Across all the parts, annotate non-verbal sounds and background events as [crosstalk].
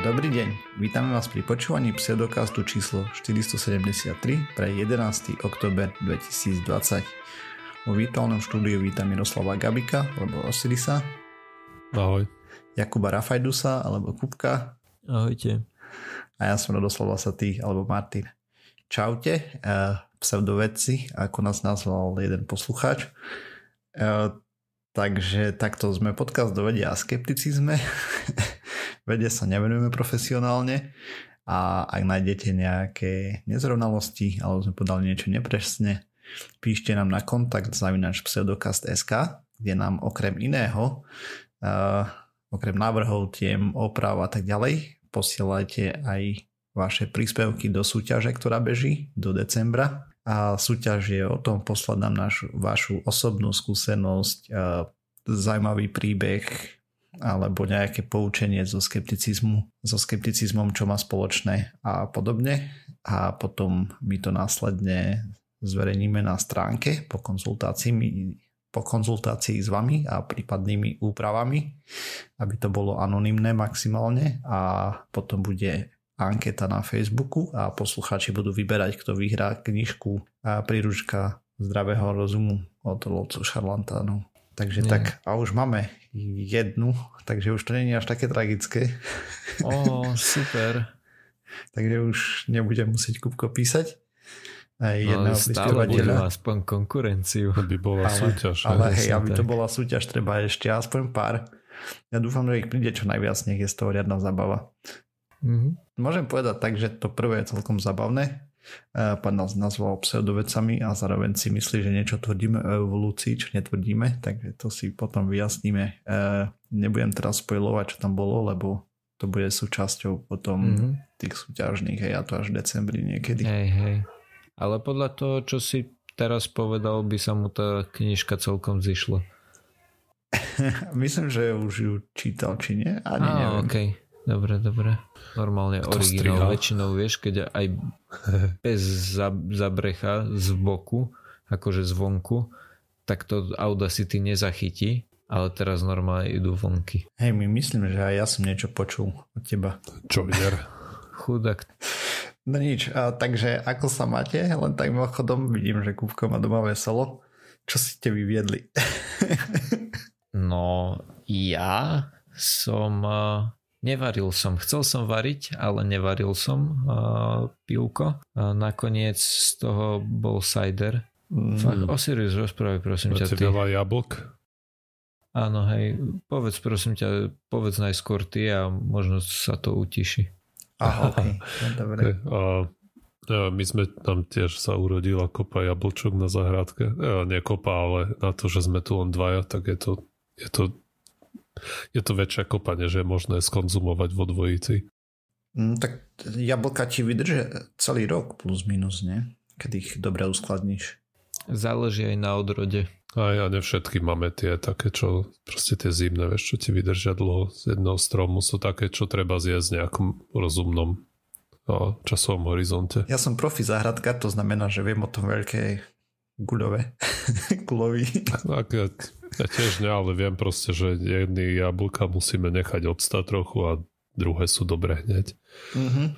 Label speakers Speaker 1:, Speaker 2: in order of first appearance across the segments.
Speaker 1: Dobrý deň, vítame vás pri počúvaní pseudokastu číslo 473 pre 11. oktober 2020. Vo virtuálnom štúdiu vítam Miroslava Gabika alebo Osirisa.
Speaker 2: Ahoj.
Speaker 1: Jakuba Rafajdusa alebo Kupka.
Speaker 3: Ahojte.
Speaker 1: A ja som Radoslav Lasatý alebo Martin. Čaute, uh, pseudovedci, ako nás nazval jeden poslucháč. Uh, takže takto sme podcast do vedia a skepticizme. [laughs] vede sa nevenujeme profesionálne a ak nájdete nejaké nezrovnalosti alebo sme podali niečo nepresne, píšte nám na kontakt zavinač pseudokast.sk, kde nám okrem iného, uh, okrem návrhov, tiem, oprav a tak ďalej, posielajte aj vaše príspevky do súťaže, ktorá beží do decembra. A súťaž je o tom poslať nám našu, vašu osobnú skúsenosť, uh, zaujímavý príbeh, alebo nejaké poučenie zo skepticizmu, so skepticizmom, čo má spoločné a podobne. A potom my to následne zverejníme na stránke po konzultácii, po konzultácii s vami a prípadnými úpravami, aby to bolo anonymné maximálne a potom bude anketa na Facebooku a poslucháči budú vyberať, kto vyhrá knižku a príručka zdravého rozumu od lovcu šarlantánov. Takže Nie. tak, a už máme jednu, takže už to nie je až také tragické.
Speaker 3: Ó, super. [laughs]
Speaker 1: takže už nebudem musieť kúbko písať.
Speaker 3: Aj no, ale stále bude aspoň konkurenciu.
Speaker 2: Aby bola ale, súťaž.
Speaker 1: Ale hej, aby tak. to bola súťaž, treba ešte aspoň pár. Ja dúfam, že ich príde čo najviac, nech je z toho riadna zabava. Mm-hmm. Môžem povedať tak, že to prvé je celkom zabavné, pán nás nazval pseudovecami a zároveň si myslí, že niečo tvrdíme o evolúcii, čo netvrdíme, takže to si potom vyjasníme. Nebudem teraz spojovať, čo tam bolo, lebo to bude súčasťou potom mm-hmm. tých súťažných, hej, a to až v decembri niekedy.
Speaker 3: Hej, hej. Ale podľa toho, čo si teraz povedal, by sa mu tá knižka celkom zišla. [laughs]
Speaker 1: Myslím, že už ju čítal, či nie? Ani
Speaker 3: Á, neviem. Okay. Dobre, dobre. Normálne Kto originál. Striha? Väčšinou vieš, keď aj bez zabrecha z boku, akože zvonku, tak to Audacity nezachytí, ale teraz normálne idú vonky.
Speaker 1: Hej, my myslím, že aj ja som niečo počul od teba.
Speaker 2: Čo vier?
Speaker 3: Chudák.
Speaker 1: No nič, a, takže ako sa máte? Len tak mimochodom vidím, že Kúbko má doma veselo. Čo si ste vyviedli? [laughs]
Speaker 3: no, ja som Nevaril som, chcel som variť, ale nevaril som uh, pivko. A nakoniec z toho bol cider. Mm. Fakt, Osiris, rozprávaj prosím ťa.
Speaker 2: Ty. veľa jablk?
Speaker 3: Áno, hej, povedz prosím ťa, povedz najskôr ty a možno sa to utiši.
Speaker 1: Aha, okay. No, dobre. Okay.
Speaker 2: A, a my sme tam tiež sa urodila kopa jablčok na zahrádke. A nie kopa, ale na to, že sme tu len dvaja, tak je to, je to je to väčšia kopa, než je možné skonzumovať vo dvojici.
Speaker 1: Mm, tak jablka ti vydržia celý rok plus minus, nie? Keď ich dobre uskladníš.
Speaker 3: Záleží aj na odrode.
Speaker 2: A ja nevšetky máme tie také, čo proste tie zimné, vieš, čo ti vydržia dlho z jedného stromu, sú také, čo treba zjesť v nejakom rozumnom no, časovom horizonte.
Speaker 1: Ja som profi záhradka, to znamená, že viem o tom veľké guľové, [laughs] guľový.
Speaker 2: Tak, ja, tiež ne, ale viem proste, že jedny jablka musíme nechať odstať trochu a druhé sú dobré hneď. Mm-hmm.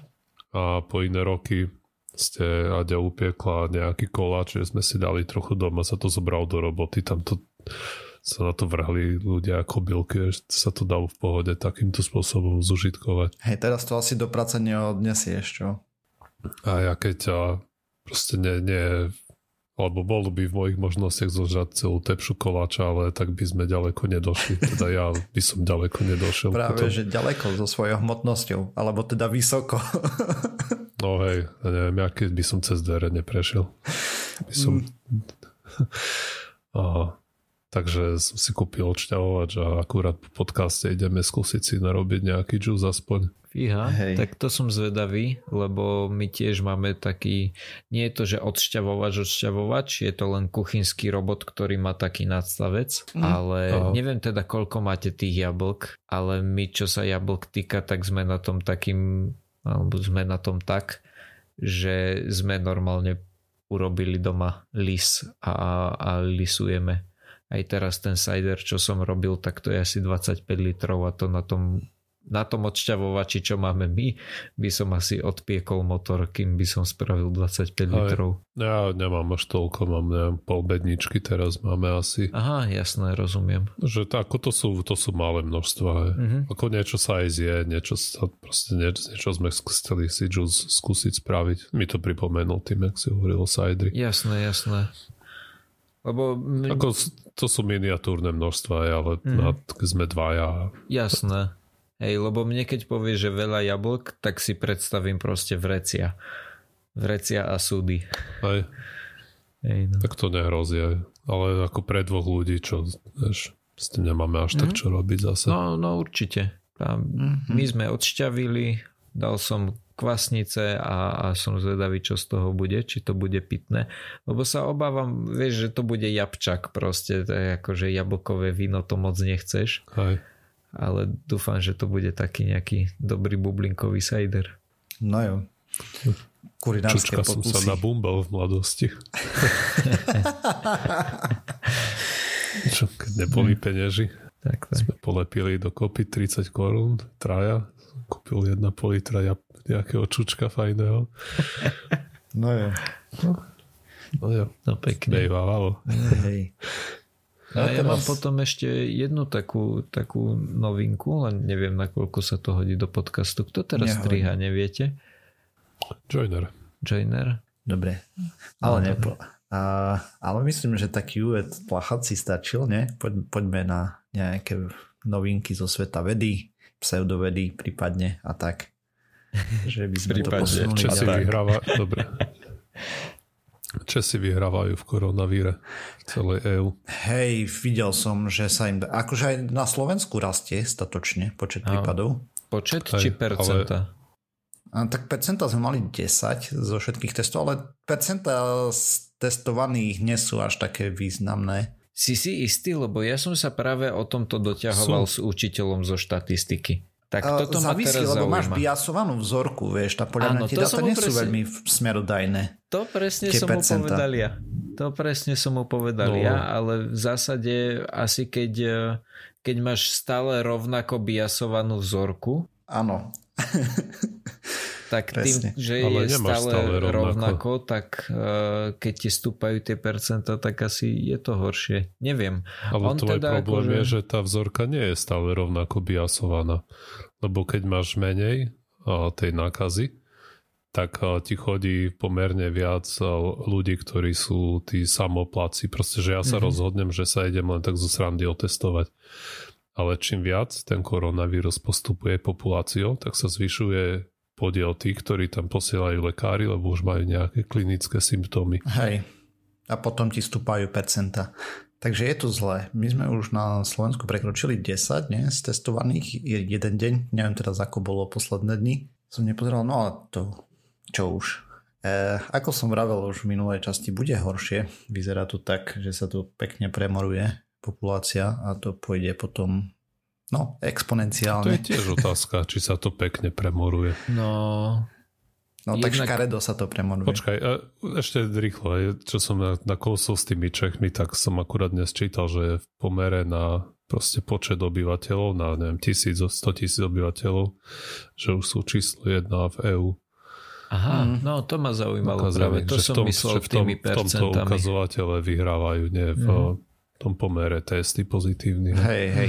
Speaker 2: A po iné roky ste Aďa upiekla nejaký koláč, že sme si dali trochu doma, sa to zobral do roboty, tam to sa na to vrhli ľudia ako bylky, že sa to dalo v pohode takýmto spôsobom zužitkovať.
Speaker 1: Hej, teraz to asi do práce neodnesieš, čo?
Speaker 2: A ja keď a proste nie, nie lebo bolo by v mojich možnostiach zožrať celú tepšu koláča, ale tak by sme ďaleko nedošli. Teda ja by som ďaleko nedošiel.
Speaker 1: Práve, potom. že ďaleko so svojou hmotnosťou, alebo teda vysoko. [laughs]
Speaker 2: No hej, ja neviem, ja keď by som cez dvere neprešiel. By som... Mm. [laughs] Aha. Takže som si kúpil odšťavovač a akurát po podcaste ideme skúsiť si narobiť nejaký juice aspoň.
Speaker 3: Fíha, Hej. tak to som zvedavý, lebo my tiež máme taký, nie je to, že odšťavovač, odšťavovač, je to len kuchynský robot, ktorý má taký nadstavec, mm. ale Aha. neviem teda, koľko máte tých jablk, ale my, čo sa jablk týka, tak sme na tom takým, alebo sme na tom tak, že sme normálne urobili doma lis a, a lisujeme aj teraz ten cider, čo som robil, tak to je asi 25 litrov a to na tom na tom odšťavovači, čo máme my, by som asi odpiekol motor, kým by som spravil 25 Aj, litrov.
Speaker 2: Ja nemám až toľko, mám neviem, pol bedničky teraz máme asi.
Speaker 3: Aha, jasné, rozumiem.
Speaker 2: Že to, ako to sú, to sú malé množstva. Uh-huh. Ako niečo sa aj zje, niečo, sa, proste niečo, niečo sme chceli si juice skúsiť spraviť. Mi to pripomenul tým, jak si hovoril o sajdri.
Speaker 3: Jasné, jasné. Lebo...
Speaker 2: Ako, to sú miniatúrne množstva, ale mm. na, sme dvaja.
Speaker 3: Jasné. Hej, lebo mne keď povie, že veľa jablk, tak si predstavím proste vrecia. Vrecia a súdy.
Speaker 2: Hej. Hej no. Tak to nehrozí. Ale ako pre dvoch ľudí, čo vieš, s tým nemáme až mm. tak mhm. čo robiť zase.
Speaker 3: No, no určite. A mm-hmm. My sme odšťavili, dal som kvasnice a, a som zvedavý, čo z toho bude, či to bude pitné. Lebo sa obávam, vieš, že to bude jabčak proste, to je ako, že jablkové víno to moc nechceš.
Speaker 2: Hej.
Speaker 3: Ale dúfam, že to bude taký nejaký dobrý bublinkový cider.
Speaker 1: No jo.
Speaker 2: Kurinárske Čučka pokusy. som sa nabumbal v mladosti. [laughs] čo, keď neboli penieži. Tak, tak. Sme polepili dokopy 30 korún, traja. Kúpil jedna pol litra nejakého čučka fajného.
Speaker 1: No jo.
Speaker 2: No jo.
Speaker 3: No pekne.
Speaker 2: Bejvávalo.
Speaker 3: Hej. No, ja mám potom ešte jednu takú, takú novinku, len neviem, nakoľko sa to hodí do podcastu. Kto teraz Nehodí. striha, neviete?
Speaker 2: Joiner.
Speaker 3: Joiner?
Speaker 1: Dobre. Ale, no, nepo, a, ale myslím, že taký úved plachací stačil, ne? Poď, poďme na nejaké novinky zo sveta vedy, pseudovedy prípadne a tak. [laughs]
Speaker 3: Že by sme Prípadne, to
Speaker 2: posunuli. Česi vyhráva, dobre. [laughs] Česi vyhrávajú v koronavíre celej EÚ.
Speaker 1: Hej, videl som, že sa im... Akože aj na Slovensku rastie statočne počet a, prípadov.
Speaker 3: Počet Hej, či percenta?
Speaker 1: Ale... A, tak percenta sme mali 10 zo všetkých testov, ale percenta z testovaných nie sú až také významné.
Speaker 3: Si si istý, lebo ja som sa práve o tomto doťahoval sú. s učiteľom zo štatistiky. Tak toto
Speaker 1: teraz lebo zaujíma. máš biasovanú vzorku, vieš, tá podľa mňa tie dáta nie sú veľmi smerodajné.
Speaker 3: To presne som percenta. mu povedal ja. To presne som mu povedal no. ja, ale v zásade asi keď, keď máš stále rovnako biasovanú vzorku.
Speaker 1: Áno. [laughs]
Speaker 3: tak tým, že ale je stále, stále rovnako, rovnako tak uh, keď ti stúpajú tie percentá, tak asi je to horšie. Neviem.
Speaker 2: Ale On tvoj teda problém akože... je, že tá vzorka nie je stále rovnako biasovaná lebo keď máš menej tej nákazy, tak ti chodí pomerne viac ľudí, ktorí sú tí samopláci. Proste, že ja sa mm-hmm. rozhodnem, že sa idem len tak zo srandy otestovať. Ale čím viac ten koronavírus postupuje populáciou, tak sa zvyšuje podiel tých, ktorí tam posielajú lekári, lebo už majú nejaké klinické symptómy.
Speaker 1: Hej. A potom ti stúpajú percenta. Takže je to zlé. My sme už na Slovensku prekročili 10 nie, z testovaných jeden deň. Neviem teraz, ako bolo posledné dni. Som nepozeral, no ale to čo už. E, ako som vravel už v minulej časti, bude horšie. Vyzerá to tak, že sa tu pekne premoruje populácia a to pôjde potom no, exponenciálne.
Speaker 2: To je tiež otázka, či sa to pekne premoruje.
Speaker 3: No,
Speaker 1: No Jednak... tak škaredo sa to premonuje.
Speaker 2: Počkaj, ešte rýchlo, čo som na, na kousol s tými Čechmi, tak som akurát dnes čítal, že v pomere na proste počet obyvateľov, na neviem, tisíc, 100 tisíc obyvateľov, že už sú číslo jedna v EÚ.
Speaker 3: Aha, mm. no to ma zaujímalo Ukazali, práve, to som tom, myslel v, tom, tými
Speaker 2: v tomto ukazovatele vyhrávajú, nie v mm. tom pomere testy pozitívny.
Speaker 1: Hej, hej.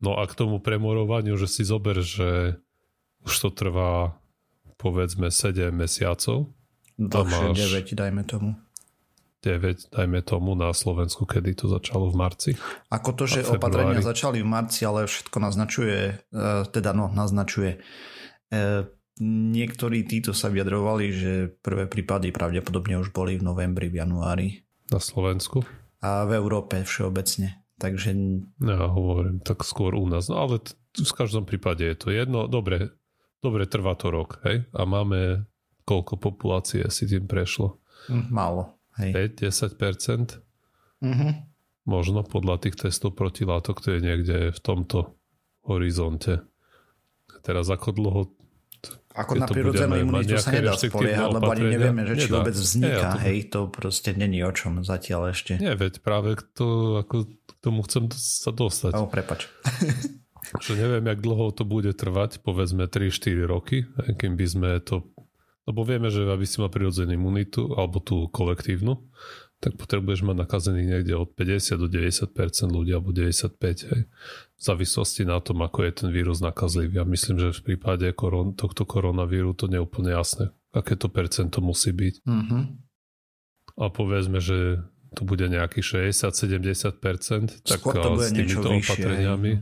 Speaker 2: No a k tomu premorovaniu, že si zober, že už to trvá povedzme 7 mesiacov.
Speaker 1: Dlhšie, máš 9 dajme tomu.
Speaker 2: 9, dajme tomu na Slovensku, kedy to začalo v marci.
Speaker 1: Ako to, že opatrenia začali v marci, ale všetko naznačuje, e, teda no, naznačuje. E, niektorí títo sa vyjadrovali, že prvé prípady pravdepodobne už boli v novembri, v januári.
Speaker 2: Na Slovensku?
Speaker 1: A v Európe všeobecne. Takže...
Speaker 2: Ja hovorím, tak skôr u nás. No ale t- v každom prípade je to jedno. Dobre, Dobre, trvá to rok, hej? A máme koľko populácie si tým prešlo?
Speaker 1: Hm, málo, hej.
Speaker 2: 5-10%? Mhm. Možno podľa tých testov protilátok to je niekde v tomto horizonte. Teraz ako dlho
Speaker 1: ako na prirodzenú imunitu sa nedá spoliehať, lebo ani nevieme, že či nedá. vôbec vzniká. Nie, hej, to proste není o čom zatiaľ ešte.
Speaker 2: Nie, veď práve to, ako, tomu chcem sa dostať.
Speaker 1: O, prepač. [laughs]
Speaker 2: Že neviem, jak dlho to bude trvať, povedzme 3-4 roky, kým by sme to... Lebo vieme, že aby si mal prirodzenú imunitu, alebo tú kolektívnu, tak potrebuješ mať nakazených niekde od 50 do 90% ľudí, alebo 95, hej. V závislosti na tom, ako je ten vírus nakazlivý. Ja myslím, že v prípade koron, tohto koronavíru to nie je úplne jasné, aké to percento musí byť. Mm-hmm. A povedzme, že tu bude nejakých 60-70%, tak
Speaker 1: Skôr to bude s týmito opatreniami.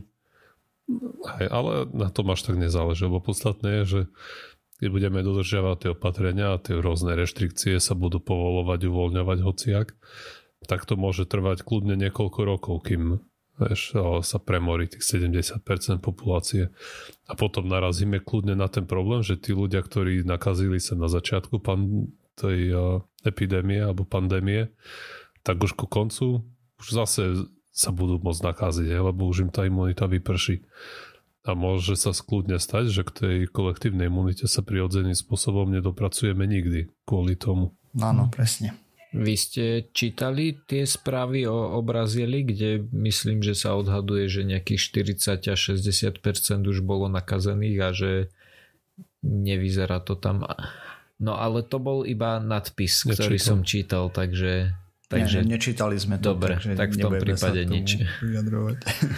Speaker 2: Hej, ale na tom až tak nezáleží, lebo podstatné je, že keď budeme dodržiavať tie opatrenia a tie rôzne reštrikcie sa budú povolovať, uvoľňovať hociak, tak to môže trvať kľudne niekoľko rokov, kým vieš, sa premorí tých 70% populácie. A potom narazíme kľudne na ten problém, že tí ľudia, ktorí nakazili sa na začiatku pan, tej uh, epidémie alebo pandémie, tak už ku koncu už zase sa budú môcť nakaziť, lebo už im tá imunita vyprší. A môže sa skľudne stať, že k tej kolektívnej imunite sa prirodzeným spôsobom nedopracujeme nikdy kvôli tomu.
Speaker 1: Áno, presne.
Speaker 3: Vy ste čítali tie správy o, o Brazílii, kde myslím, že sa odhaduje, že nejakých 40 až 60% už bolo nakazených a že nevyzerá to tam. No ale to bol iba nadpis, Nečítal. ktorý som čítal, takže... takže...
Speaker 1: Ne, nečítali sme to,
Speaker 3: Dobre, takže tak v tom prípade nič. [laughs]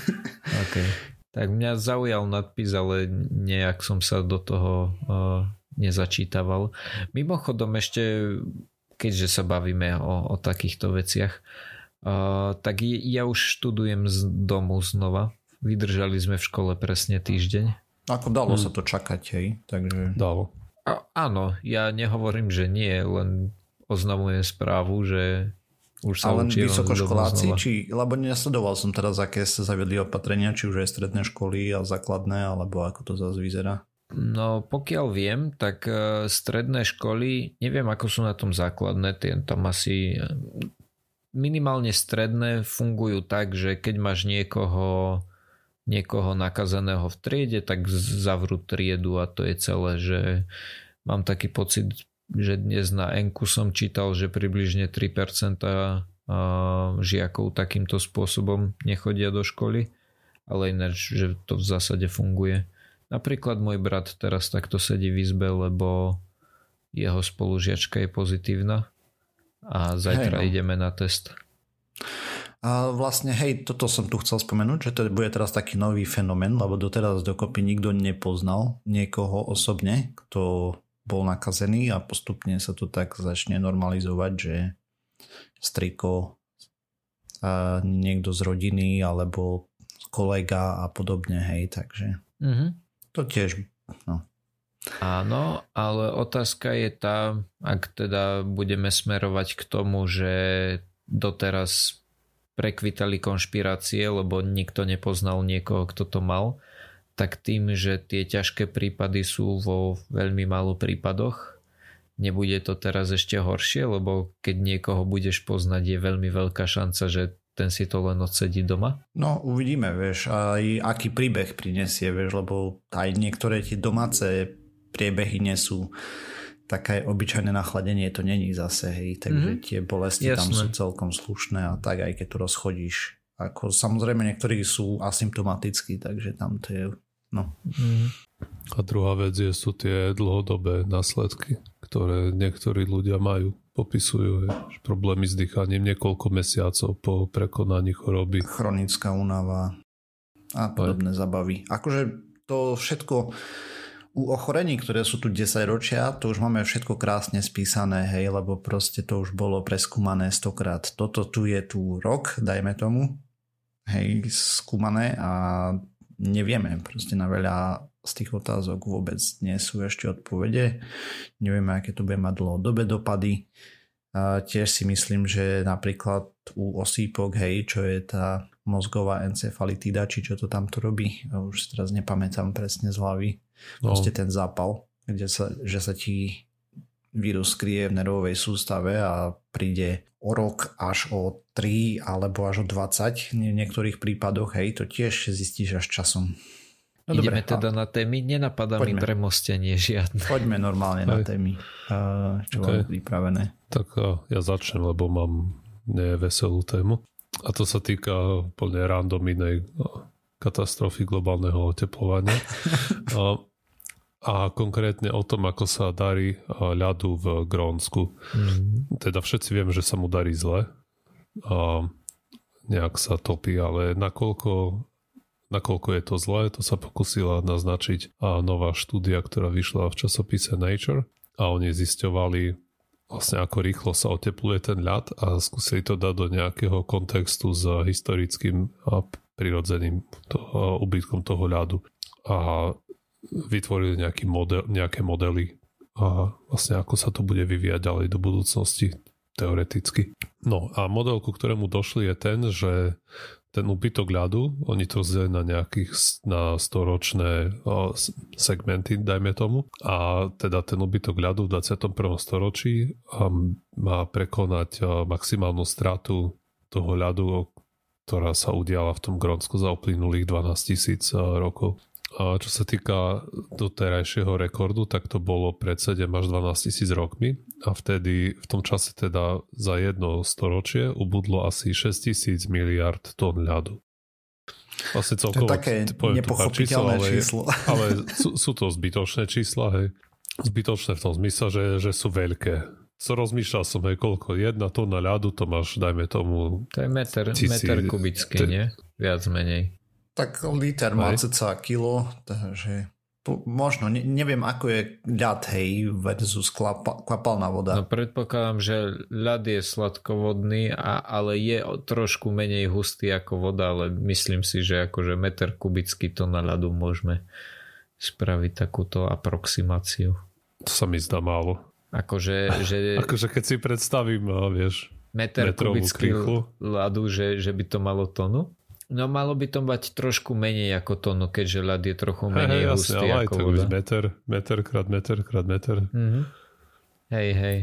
Speaker 3: [laughs] okay. Tak mňa zaujal nadpis, ale nejak som sa do toho uh, nezačítaval. Mimochodom ešte, keďže sa bavíme o, o takýchto veciach, uh, tak ja už študujem z domu znova. Vydržali sme v škole presne týždeň.
Speaker 1: Ako dalo hmm. sa to čakať, hej? Takže...
Speaker 2: Dalo.
Speaker 3: A, áno, ja nehovorím, že nie, len oznamujem správu, že už sa
Speaker 1: Ale vysokoškoláci, či, lebo nesledoval som teraz, aké sa zaviedli opatrenia, či už aj stredné školy a základné, alebo ako to zase vyzerá.
Speaker 3: No pokiaľ viem, tak e, stredné školy, neviem ako sú na tom základné, tie tam asi e, minimálne stredné fungujú tak, že keď máš niekoho niekoho nakazaného v triede, tak zavrú triedu a to je celé, že mám taký pocit, že dnes na Enku som čítal, že približne 3% žiakov takýmto spôsobom nechodia do školy, ale ináč, že to v zásade funguje. Napríklad môj brat teraz takto sedí v izbe, lebo jeho spolužiačka je pozitívna a zajtra hey no. ideme na test.
Speaker 1: A vlastne, hej, toto som tu chcel spomenúť, že to bude teraz taký nový fenomén, lebo doteraz dokopy nikto nepoznal niekoho osobne, kto bol nakazený a postupne sa to tak začne normalizovať, že striko, a niekto z rodiny alebo kolega a podobne, hej, takže mm-hmm. to tiež, no.
Speaker 3: Áno, ale otázka je tá, ak teda budeme smerovať k tomu, že doteraz prekvitali konšpirácie, lebo nikto nepoznal niekoho, kto to mal, tak tým, že tie ťažké prípady sú vo veľmi málo prípadoch, nebude to teraz ešte horšie, lebo keď niekoho budeš poznať, je veľmi veľká šanca, že ten si to len odsedí doma?
Speaker 1: No uvidíme, vieš, aj aký príbeh prinesie, vieš, lebo aj niektoré tie domáce priebehy nie sú také obyčajné nachladenie to není zase, hej, takže mm-hmm. tie bolesti Jasné. tam sú celkom slušné a tak aj keď tu rozchodíš. Ako samozrejme niektorí sú asymptomatickí, takže tam to je No. Mm.
Speaker 2: A druhá vec je, sú tie dlhodobé následky, ktoré niektorí ľudia majú. Popisujú že problémy s dýchaním niekoľko mesiacov po prekonaní choroby.
Speaker 1: Chronická únava a podobné Aj. zabavy. Akože to všetko u ochorení, ktoré sú tu 10 ročia, to už máme všetko krásne spísané, hej, lebo proste to už bolo preskúmané stokrát. Toto tu je tu rok, dajme tomu, hej, skúmané a nevieme proste na veľa z tých otázok vôbec nie sú ešte odpovede. Nevieme, aké to bude mať dlhodobé dopady. A tiež si myslím, že napríklad u osýpok, hej, čo je tá mozgová encefalitída, či čo to tamto robí, už teraz nepamätám presne z hlavy, no. proste ten zápal, kde sa, že sa ti vírus skrie v nervovej sústave a príde o rok až o 3 alebo až o 20 v niektorých prípadoch, hej, to tiež zistíš až časom.
Speaker 3: No Ideme dobre, teda a... na témy, nenapadá Poďme. mi premostenie žiadne.
Speaker 1: Poďme normálne na témy, čo okay. mám pripravené.
Speaker 2: Tak ja začnem, lebo mám neveselú tému. A to sa týka úplne random inej katastrofy globálneho oteplovania. [laughs] a, konkrétne o tom, ako sa darí ľadu v Grónsku. Mm. Teda všetci vieme, že sa mu darí zle. A nejak sa topí, ale nakoľko, nakoľko je to zlé, to sa pokusila naznačiť a nová štúdia, ktorá vyšla v časopise Nature a oni zisťovali vlastne ako rýchlo sa otepluje ten ľad a skúsili to dať do nejakého kontextu s historickým a prirodzeným to, ubytkom toho ľadu a vytvorili nejaký model, nejaké modely a vlastne ako sa to bude vyvíjať ďalej do budúcnosti teoreticky. No a model, ku ktorému došli je ten, že ten úbytok ľadu, oni to zde na nejakých na storočné segmenty, dajme tomu. A teda ten úbytok ľadu v 21. storočí má prekonať maximálnu stratu toho ľadu, ktorá sa udiala v tom Grónsku za uplynulých 12 tisíc rokov. A čo sa týka doterajšieho rekordu, tak to bolo pred 7 až 12 tisíc rokmi a vtedy v tom čase teda za jedno storočie ubudlo asi 6 tisíc miliard tón ľadu.
Speaker 1: Vlastne celkovo, to je také nepochopiteľné
Speaker 2: číslo, ale, [laughs]
Speaker 1: číslo.
Speaker 2: Ale sú, sú to zbytočné čísla, hej. Zbytočné v tom zmysle, že, že sú veľké. Co rozmýšľal som, hej, koľko? Jedna tóna ľadu, to máš, dajme tomu...
Speaker 3: To je meter, meter kubický, te... nie? Viac menej.
Speaker 1: Tak liter má ceca kilo, takže možno, ne, neviem ako je ľad, hej, versus klapa, kvapalná voda.
Speaker 3: No predpokladám, že ľad je sladkovodný, a, ale je trošku menej hustý ako voda, ale myslím si, že akože meter kubický to na ľadu môžeme spraviť takúto aproximáciu.
Speaker 2: To sa mi zdá málo.
Speaker 3: Akože, že... [laughs]
Speaker 2: akože keď si predstavím, vieš,
Speaker 3: meter kubický ľadu, že, že by to malo tonu? No malo by to mať trošku menej ako to, no keďže ľad je trochu menej hey, hustý
Speaker 2: jasne,
Speaker 3: ako
Speaker 2: voda. meter, meter krát meter krát meter. Mm-hmm.
Speaker 3: Hej, hej.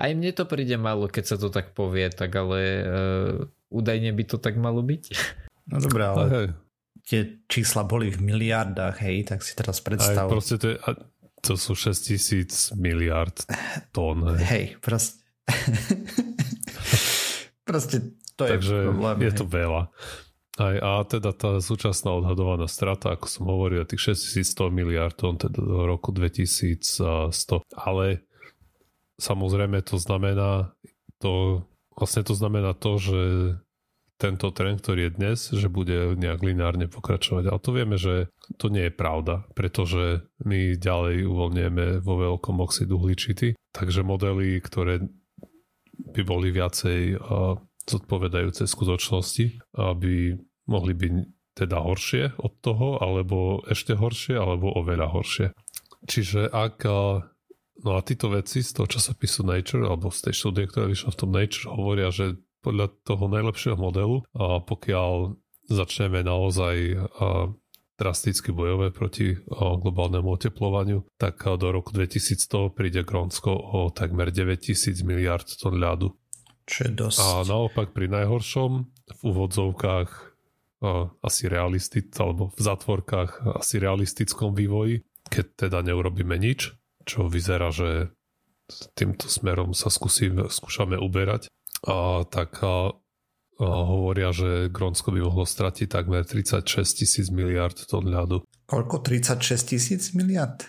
Speaker 3: Aj mne to príde málo, keď sa to tak povie, tak ale uh, údajne by to tak malo byť. [laughs]
Speaker 1: No dobré, ale hej. tie čísla boli v miliardách, hej, tak si teraz predstav.
Speaker 2: Aj proste to, je, to sú 6 tisíc miliard tón.
Speaker 1: Hej, hej proste. [laughs] proste to
Speaker 2: Takže
Speaker 1: je problém.
Speaker 2: Je to veľa. Aj, a teda tá súčasná odhadovaná strata, ako som hovoril, tých 6100 miliard tón, teda do roku 2100. Ale samozrejme to znamená to, vlastne to znamená to, že tento trend, ktorý je dnes, že bude nejak lineárne pokračovať. Ale to vieme, že to nie je pravda, pretože my ďalej uvoľňujeme vo veľkom oxidu uhličity, takže modely, ktoré by boli viacej zodpovedajúce skutočnosti, aby mohli byť teda horšie od toho, alebo ešte horšie, alebo oveľa horšie. Čiže ak No a títo veci z toho časopisu Nature, alebo z tej štúdie, ktorá vyšla v tom Nature, hovoria, že podľa toho najlepšieho modelu, a pokiaľ začneme naozaj drasticky bojové proti globálnemu oteplovaniu, tak do roku 2100 príde Grónsko o takmer 9000 miliard tón ľadu.
Speaker 1: Čo je dosť.
Speaker 2: A naopak pri najhoršom v úvodzovkách asi realistic, alebo v zatvorkách asi realistickom vývoji, keď teda neurobíme nič, čo vyzerá, že týmto smerom sa skúsim, skúšame uberať, a tak a, a hovoria, že Grónsko by mohlo stratiť takmer 36 tisíc miliard tón ľadu.
Speaker 1: Koľko? 36 tisíc miliard?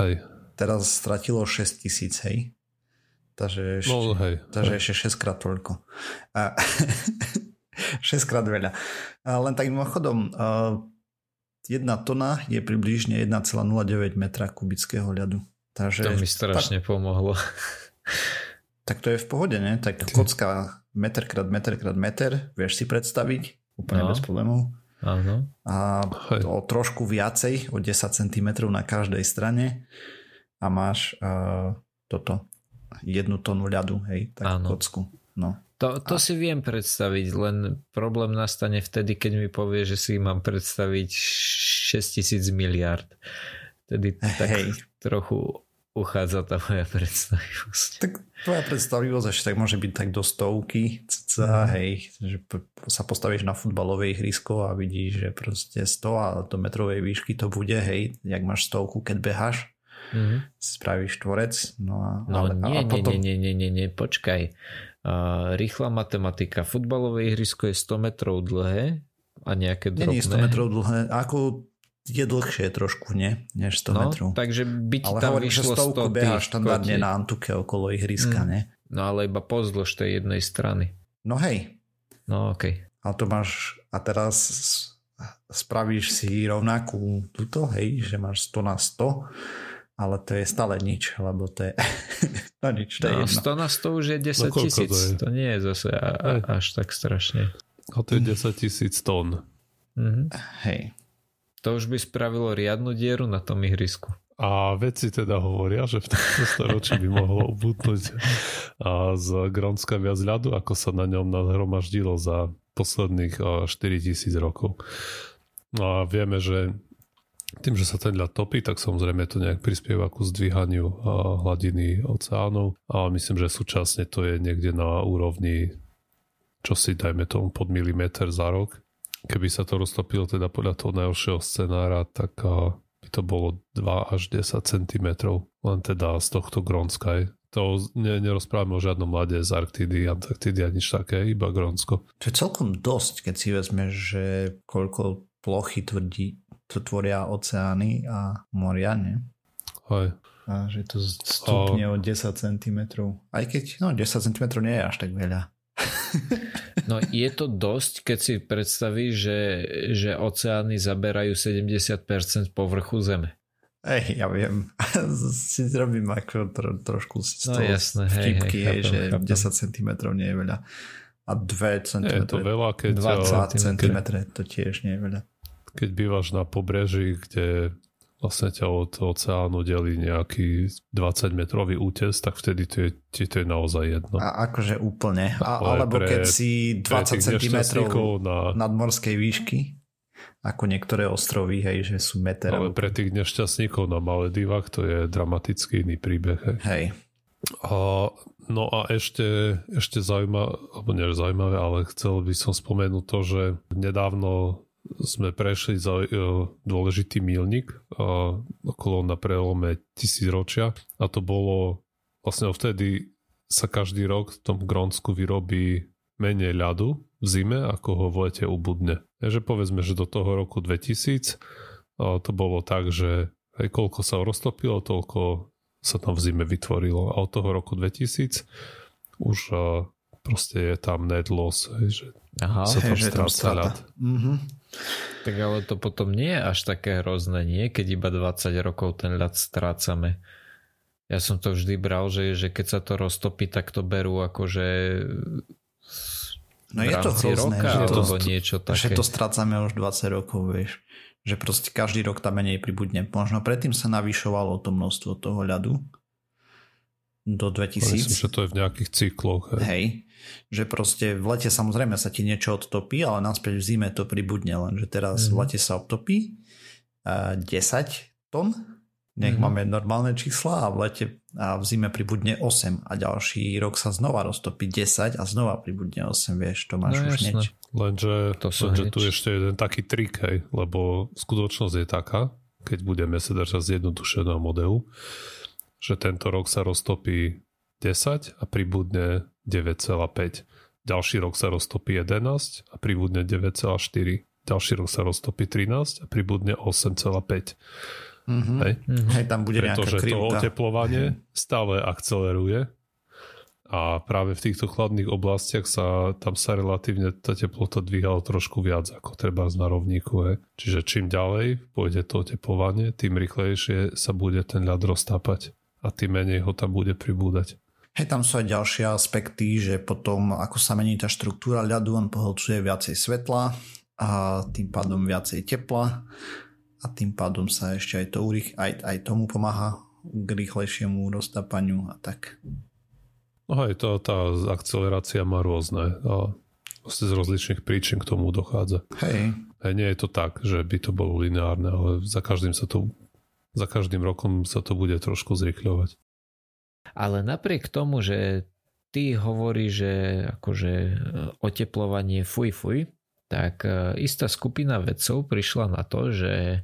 Speaker 2: Hej.
Speaker 1: Teraz stratilo 6 tisíc, hej? Takže ešte, no, hej, takže hej. ešte 6 krát toľko. A, [laughs] 6 krát veľa. A len tak mimochodom, jedna tona je približne 1,09 metra kubického ľadu.
Speaker 3: Takže, to mi strašne tak, pomohlo.
Speaker 1: Tak to je v pohode, ne? Tak kocka meter krát meter krát meter, vieš si predstaviť? Úplne no. bez problémov.
Speaker 3: Áno.
Speaker 1: A o trošku viacej, o 10 cm na každej strane a máš uh, toto jednu tonu ľadu, hej, tak Áno. kocku. No.
Speaker 3: To, to a... si viem predstaviť, len problém nastane vtedy, keď mi povie, že si mám predstaviť 6000 miliard. Vtedy tak hej. trochu uchádza tá moja predstavivosť.
Speaker 1: Tak tvoja predstavivosť ešte tak môže byť tak do stovky, cca, mm. hej, že sa postavíš na futbalové ihrisko a vidíš, že proste 100 a do metrovej výšky to bude, hej, jak máš stovku, keď beháš, mm-hmm. spravíš tvorec. No, a,
Speaker 3: no ale, nie, a potom... nie, nie, nie, nie, nie, počkaj. Uh, rýchla matematika. Futbalové ihrisko je 100 metrov dlhé a nejaké drobné.
Speaker 1: Nie 100 metrov dlhé, ako je dlhšie trošku, nie? Než 100
Speaker 3: no,
Speaker 1: metrov.
Speaker 3: takže by ti
Speaker 1: ale
Speaker 3: tam
Speaker 1: hovorím,
Speaker 3: vyšlo
Speaker 1: že stovku
Speaker 3: 100
Speaker 1: beha štandardne na Antuke okolo ihriska, mm. nie?
Speaker 3: No ale iba pozdĺž tej jednej strany.
Speaker 1: No hej.
Speaker 3: No okej. Okay.
Speaker 1: Ale to máš, a teraz spravíš si rovnakú túto, hej, že máš 100 na 100, ale to je stále nič, lebo to je [laughs] no nič, to
Speaker 3: no,
Speaker 1: je
Speaker 3: 100 na 100 už je 10 no, tisíc, to, to nie je zase a, a, až tak strašne.
Speaker 2: A to je 10 tisíc tón.
Speaker 1: Mm-hmm. Hej.
Speaker 3: To už by spravilo riadnu dieru na tom ihrisku.
Speaker 2: A vedci teda hovoria, že v tomto storočí by mohlo ubudnúť z Grónska viac ľadu, ako sa na ňom nadhromaždilo za posledných 4000 rokov. No a vieme, že tým, že sa ten ľad topí, tak samozrejme to nejak prispieva ku zdvíhaniu hladiny oceánov a myslím, že súčasne to je niekde na úrovni čo si dajme tomu pod milimeter za rok Keby sa to roztopilo teda podľa toho najhoršieho scenára, tak by to bolo 2 až 10 cm, len teda z tohto Grónska. To ne, nerozprávame o žiadnom mlade z Arktidy, Antarktidy a nič také, iba Grónsko.
Speaker 1: To je celkom dosť, keď si vezmeš, že koľko plochy tvrdí, to tvoria oceány a moria, nie?
Speaker 2: Aj.
Speaker 1: A že to stupne o 10 cm. Aj keď, no 10 cm nie je až tak veľa. [laughs]
Speaker 3: No je to dosť, keď si predstavíš, že, že oceány zaberajú 70% povrchu Zeme.
Speaker 1: Ej, ja viem. [laughs] si robím ako tro, trošku z
Speaker 3: toho no, jasné, vtipky,
Speaker 1: hej, hej, chápem, že chápem. 10 cm nie je veľa. A 2 cm.
Speaker 2: Je to veľa, keď...
Speaker 1: 20 cm to tiež nie je veľa.
Speaker 2: Keď bývaš na pobreží, kde vlastne ťa od oceánu delí nejaký 20 metrový útes, tak vtedy to je, ti to je naozaj jedno.
Speaker 1: A akože úplne. A, Ale alebo pre, keď si 20 cm na... nadmorskej výšky, ako niektoré ostrovy, hej, že sú meter.
Speaker 2: Ale pre tých nešťastníkov na Maledivách to je dramatický iný príbeh. Hej.
Speaker 1: hej.
Speaker 2: A, no a ešte, ešte zaujímavé, alebo nie zaujímavé, ale chcel by som spomenúť to, že nedávno sme prešli za e, dôležitý mílnik okolo na prelome tisícročia a to bolo vlastne vtedy sa každý rok v tom Grónsku vyrobí menej ľadu v zime, ako ho v lete ubudne. Takže povedzme, že do toho roku 2000 to bolo tak, že aj koľko sa roztopilo, toľko sa tam v zime vytvorilo. A od toho roku 2000 už proste je tam net loss, že Aha, sa tam hej, stráca ľad.
Speaker 1: Mm-hmm.
Speaker 3: Tak ale to potom nie je až také hrozné, nie? Keď iba 20 rokov ten ľad strácame. Ja som to vždy bral, že, že keď sa to roztopí, tak to berú akože
Speaker 1: No je to hrozné,
Speaker 3: roka,
Speaker 1: že, to,
Speaker 3: niečo také.
Speaker 1: že to strácame už 20 rokov, vieš. Že proste každý rok tam menej pribudne. Možno predtým sa navyšovalo to množstvo toho ľadu do 2000.
Speaker 2: Myslím, že to je v nejakých cykloch.
Speaker 1: Hej. hej. Že proste v lete samozrejme sa ti niečo odtopí, ale naspäť v zime to pribudne, lenže teraz mm. v mhm. lete sa odtopí uh, 10 tón, nech mm. máme normálne čísla a v lete a v zime pribudne 8 a ďalší rok sa znova roztopí 10 a znova pribudne 8, vieš, to máš no, už jasné. nieč.
Speaker 2: Lenže, to lenže tu ešte jeden taký trik, hej, lebo skutočnosť je taká, keď budeme sa držať zjednodušeného modelu, že tento rok sa roztopí 10 a pribudne 9,5. Ďalší rok sa roztopí 11 a pribudne 9,4. Ďalší rok sa roztopí 13 a pribudne 8,5.
Speaker 1: Mm-hmm. Hej? Mm-hmm. Hej, tam bude
Speaker 2: Pretože to oteplovanie stále akceleruje a práve v týchto chladných oblastiach sa tam sa relatívne tá teplota dvíhala trošku viac ako treba z narovníku. Čiže čím ďalej pôjde to oteplovanie, tým rýchlejšie sa bude ten ľad roztápať a tým menej ho tam bude pribúdať.
Speaker 1: Hej, tam sú aj ďalšie aspekty, že potom ako sa mení tá štruktúra ľadu, on poholcuje viacej svetla a tým pádom viacej tepla a tým pádom sa ešte aj, to, aj, aj tomu pomáha k rýchlejšiemu roztápaniu a tak.
Speaker 2: No aj to, tá akcelerácia má rôzne a z rozličných príčin k tomu dochádza.
Speaker 1: Hej.
Speaker 2: Hej, nie je to tak, že by to bolo lineárne, ale za každým sa to za každým rokom sa to bude trošku zrychľovať.
Speaker 3: Ale napriek tomu, že ty hovoríš, že akože e, oteplovanie fuj fuj, tak e, istá skupina vedcov prišla na to, že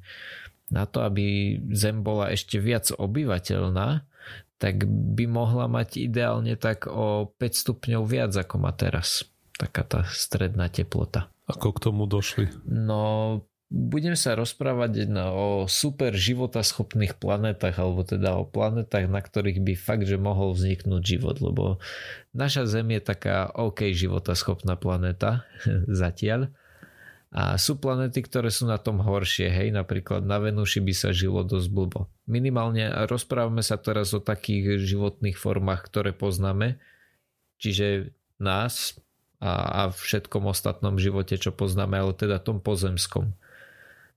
Speaker 3: na to, aby Zem bola ešte viac obyvateľná, tak by mohla mať ideálne tak o 5 stupňov viac ako má teraz. Taká tá stredná teplota.
Speaker 2: Ako k tomu došli?
Speaker 3: No, budem sa rozprávať o super životaschopných planetách, alebo teda o planetách, na ktorých by fakt, že mohol vzniknúť život, lebo naša Zem je taká OK životaschopná planéta [laughs] zatiaľ. A sú planety, ktoré sú na tom horšie, hej, napríklad na Venuši by sa žilo dosť blbo. Minimálne rozprávame sa teraz o takých životných formách, ktoré poznáme, čiže nás a, a všetkom ostatnom živote, čo poznáme, ale teda tom pozemskom.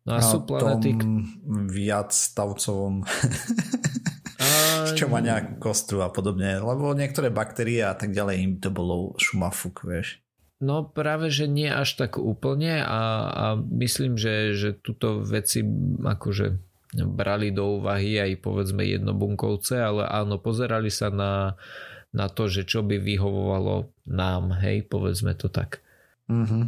Speaker 1: No a, sú planety... Tom viac stavcovom, a... [laughs] čo má nejakú kostru a podobne, lebo niektoré baktérie a tak ďalej im to bolo šumafuk, vieš.
Speaker 3: No práve, že nie až tak úplne a, a myslím, že, že túto veci akože brali do úvahy aj povedzme jednobunkovce, ale áno, pozerali sa na, na to, že čo by vyhovovalo nám, hej, povedzme to tak. Mm-hmm.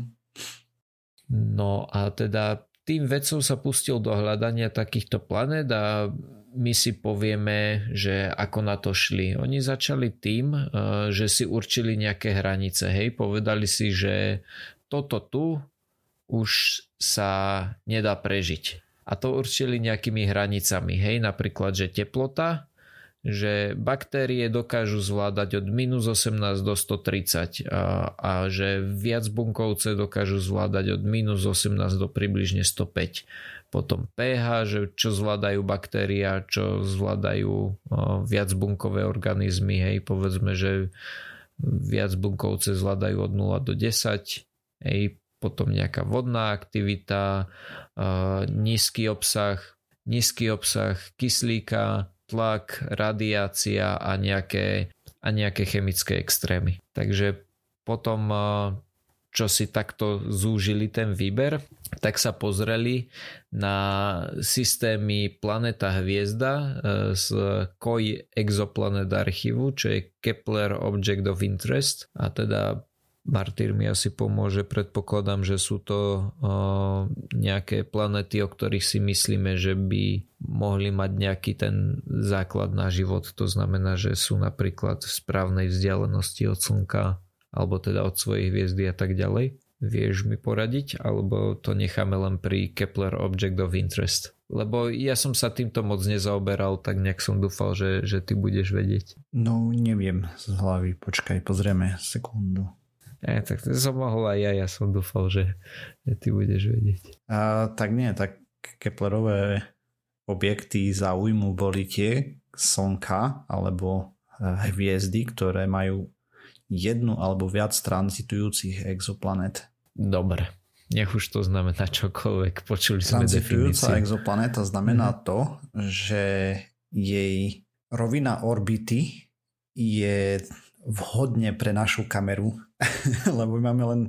Speaker 3: No a teda tým vedcom sa pustil do hľadania takýchto planét a my si povieme, že ako na to šli. Oni začali tým, eh, že si určili nejaké hranice. Hej, povedali si, že toto tu už sa nedá prežiť. A to určili nejakými hranicami. Hej, napríklad, že teplota že baktérie dokážu zvládať od minus 18 do 130 a, a že viac bunkovce dokážu zvládať od minus 18 do približne 105. Potom pH, že čo zvládajú baktéria, čo zvládajú o, viac bunkové organizmy, hej, povedzme, že viac bunkovce zvládajú od 0 do 10, hej, potom nejaká vodná aktivita, nízky obsah, nízky obsah kyslíka, tlak, radiácia a nejaké, a nejaké chemické extrémy. Takže potom, čo si takto zúžili ten výber, tak sa pozreli na systémy Planeta Hviezda e, z KOI Exoplanet archívu, čo je Kepler Object of Interest a teda Martyr mi asi pomôže, predpokladám, že sú to nejaké planety, o ktorých si myslíme, že by mohli mať nejaký ten základ na život. To znamená, že sú napríklad v správnej vzdialenosti od Slnka alebo teda od svojej hviezdy a tak ďalej. Vieš mi poradiť, alebo to necháme len pri Kepler Object of Interest? Lebo ja som sa týmto moc nezaoberal, tak nejak som dúfal, že, že ty budeš vedieť.
Speaker 1: No neviem z hlavy, počkaj, pozrieme sekundu.
Speaker 3: Ja, tak to som mohol aj ja, ja som dúfal, že, že ty budeš vedieť.
Speaker 1: A, tak nie, tak Keplerové objekty záujmu boli tie slnka alebo eh, hviezdy, ktoré majú jednu alebo viac tranzitujúcich exoplanet.
Speaker 3: Dobre, nech už to znamená čokoľvek. Počuli sme
Speaker 1: Tranzitujúca exoplaneta znamená mm. to, že jej rovina orbity je vhodne pre našu kameru, [laughs] lebo máme len,